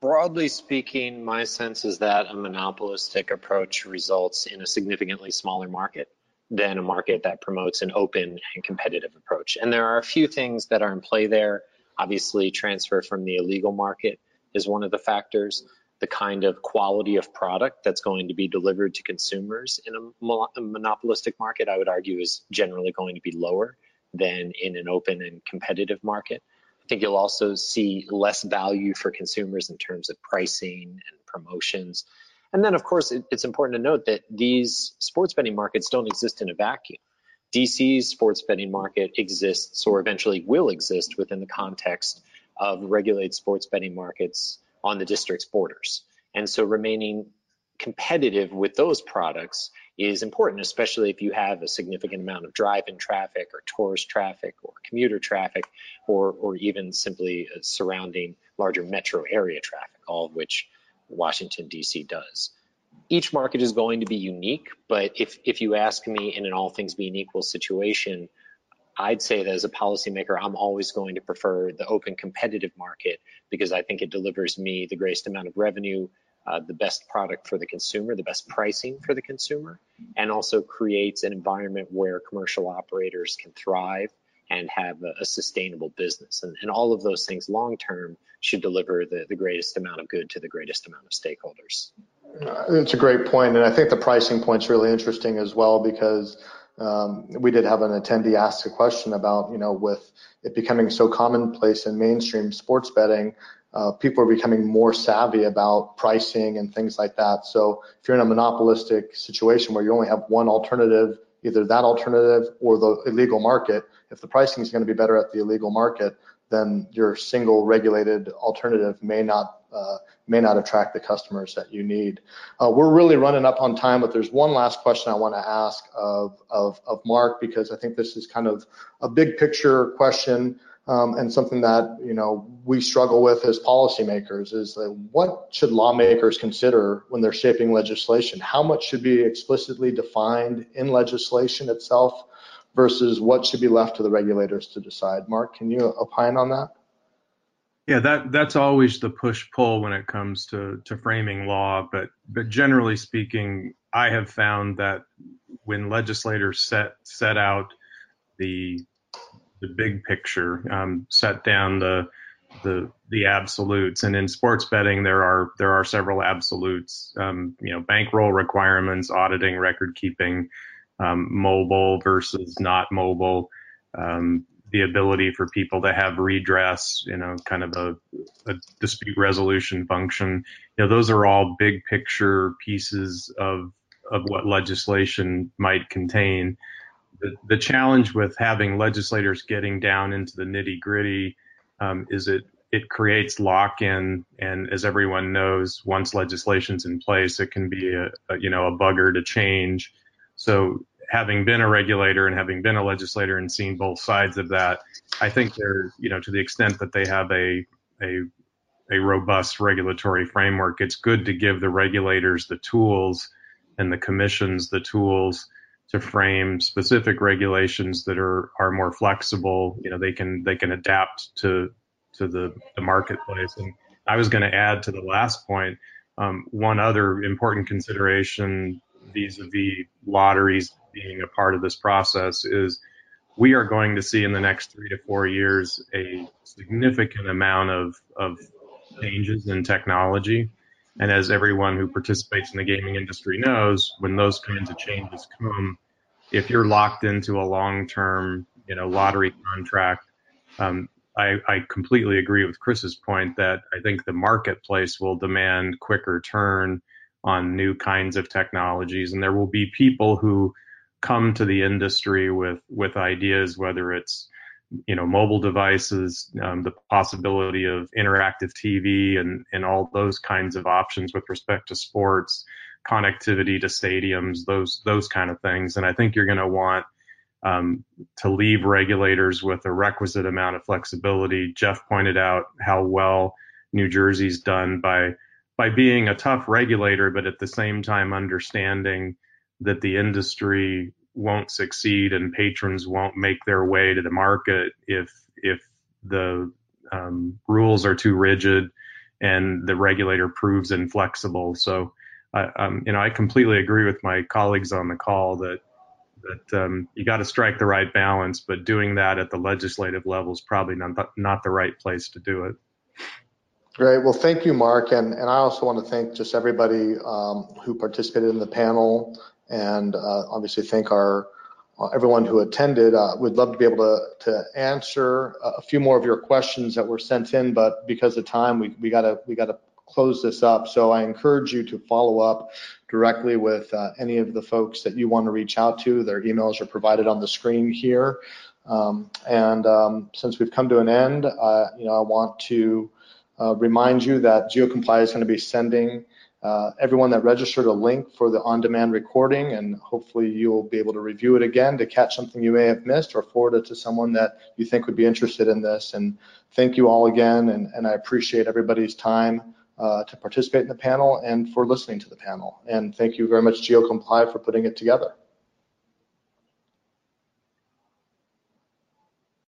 Broadly speaking, my sense is that a monopolistic approach results in a significantly smaller market than a market that promotes an open and competitive approach. And there are a few things that are in play there. Obviously, transfer from the illegal market is one of the factors. The kind of quality of product that's going to be delivered to consumers in a, monopolistic market, I would argue, is generally going to be lower than in an open and competitive market. I think you'll also see less value for consumers in terms of pricing and promotions. And then, of course, it's important to note that these sports betting markets don't exist in a vacuum. DC's sports betting market exists or eventually will exist within the context of regulated sports betting markets on the district's borders. And so remaining competitive with those products is important, especially if you have a significant amount of drive-in traffic or tourist traffic or commuter traffic or, or even simply uh, surrounding larger metro area traffic, all of which Washington, D.C. does each market is going to be unique, but if, if you ask me in an all things being equal situation, I'd say that as a policymaker, I'm always going to prefer the open competitive market because I think it delivers me the greatest amount of revenue, uh, the best product for the consumer, the best pricing for the consumer, and also creates an environment where commercial operators can thrive and have a, a sustainable business. And, and, all of those things long term should deliver the, the greatest amount of good to the greatest amount of stakeholders. It's a great point, and I think the pricing point's really interesting as well because um, we did have an attendee ask a question about, you know, with it becoming so commonplace in mainstream sports betting, uh, people are becoming more savvy about pricing and things like that. So if you're in a monopolistic situation where you only have one alternative, either that alternative or the illegal market, if the pricing is going to be better at the illegal market, then your single regulated alternative may not uh, may not attract the customers that you need. Uh, we're really running up on time, but there's one last question I want to ask of, of, of Mark because I think this is kind of a big picture question um, and something that you know we struggle with as policymakers is what should lawmakers consider when they're shaping legislation? How much should be explicitly defined in legislation itself versus what should be left to the regulators to decide? Mark, can you opine on that? Yeah, that that's always the push pull when it comes to to framing law, but but generally speaking, I have found that when legislators set set out the the big picture, um, set down the the the absolutes, and in sports betting there are there are several absolutes, um, you know, bankroll requirements, auditing, record keeping, um, mobile versus not mobile, um, the ability for people to have redress, you know, kind of a, a, dispute resolution function. You know, those are all big picture pieces of of what legislation might contain. The, the challenge with having legislators getting down into the nitty gritty um, is it it creates lock-in, and as everyone knows, once legislation's in place, it can be a, a you know a bugger to change. So having been a regulator and having been a legislator and seen both sides of that, I think they're, you know, to the extent that they have a, a, a robust regulatory framework, it's good to give the regulators the tools and the commissions the tools to frame specific regulations that are, are more flexible. You know, they can, they can adapt to, to the, the marketplace. And I was going to add to the last point, um, one other important consideration vis-a-vis lotteries being a part of this process is we are going to see in the next three to four years a significant amount of, of changes in technology. And as everyone who participates in the gaming industry knows, when those kinds of changes come, if you're locked into a long-term, you know, lottery contract, um, I, I, completely agree with Chris's point that I think the marketplace will demand quicker turn on new kinds of technologies, and there will be people who come to the industry with with ideas, whether it's you know mobile devices, um, the possibility of interactive TV, and and all those kinds of options with respect to sports, connectivity to stadiums, those those kind of things. And I think you're going to want um, to leave regulators with a requisite amount of flexibility. Jeff pointed out how well New Jersey's done by by being a tough regulator, but at the same time understanding that the industry won't succeed and patrons won't make their way to the market if if the um, rules are too rigid and the regulator proves inflexible. So, uh, um, you know, I completely agree with my colleagues on the call that that um, you got to strike the right balance, but doing that at the legislative level is probably not the, not the right place to do it. Great. Well, thank you, Mark. And, and I also want to thank just everybody um, who participated in the panel and uh, obviously thank our uh, everyone who attended. Uh, we'd love to be able to, to answer a few more of your questions that were sent in, but because of time, we, we gotta we gotta close this up. So I encourage you to follow up directly with uh, any of the folks that you want to reach out to. Their emails are provided on the screen here. Um, and um, since we've come to an end, uh, you know, I want to uh, remind you that GeoComply is going to be sending uh, everyone that registered a link for the on-demand recording, and hopefully you'll be able to review it again to catch something you may have missed or forward it to someone that you think would be interested in this. And thank you all again, and, and I appreciate everybody's time uh, to participate in the panel and for listening to the panel. And thank you very much, GeoComply, for putting it together.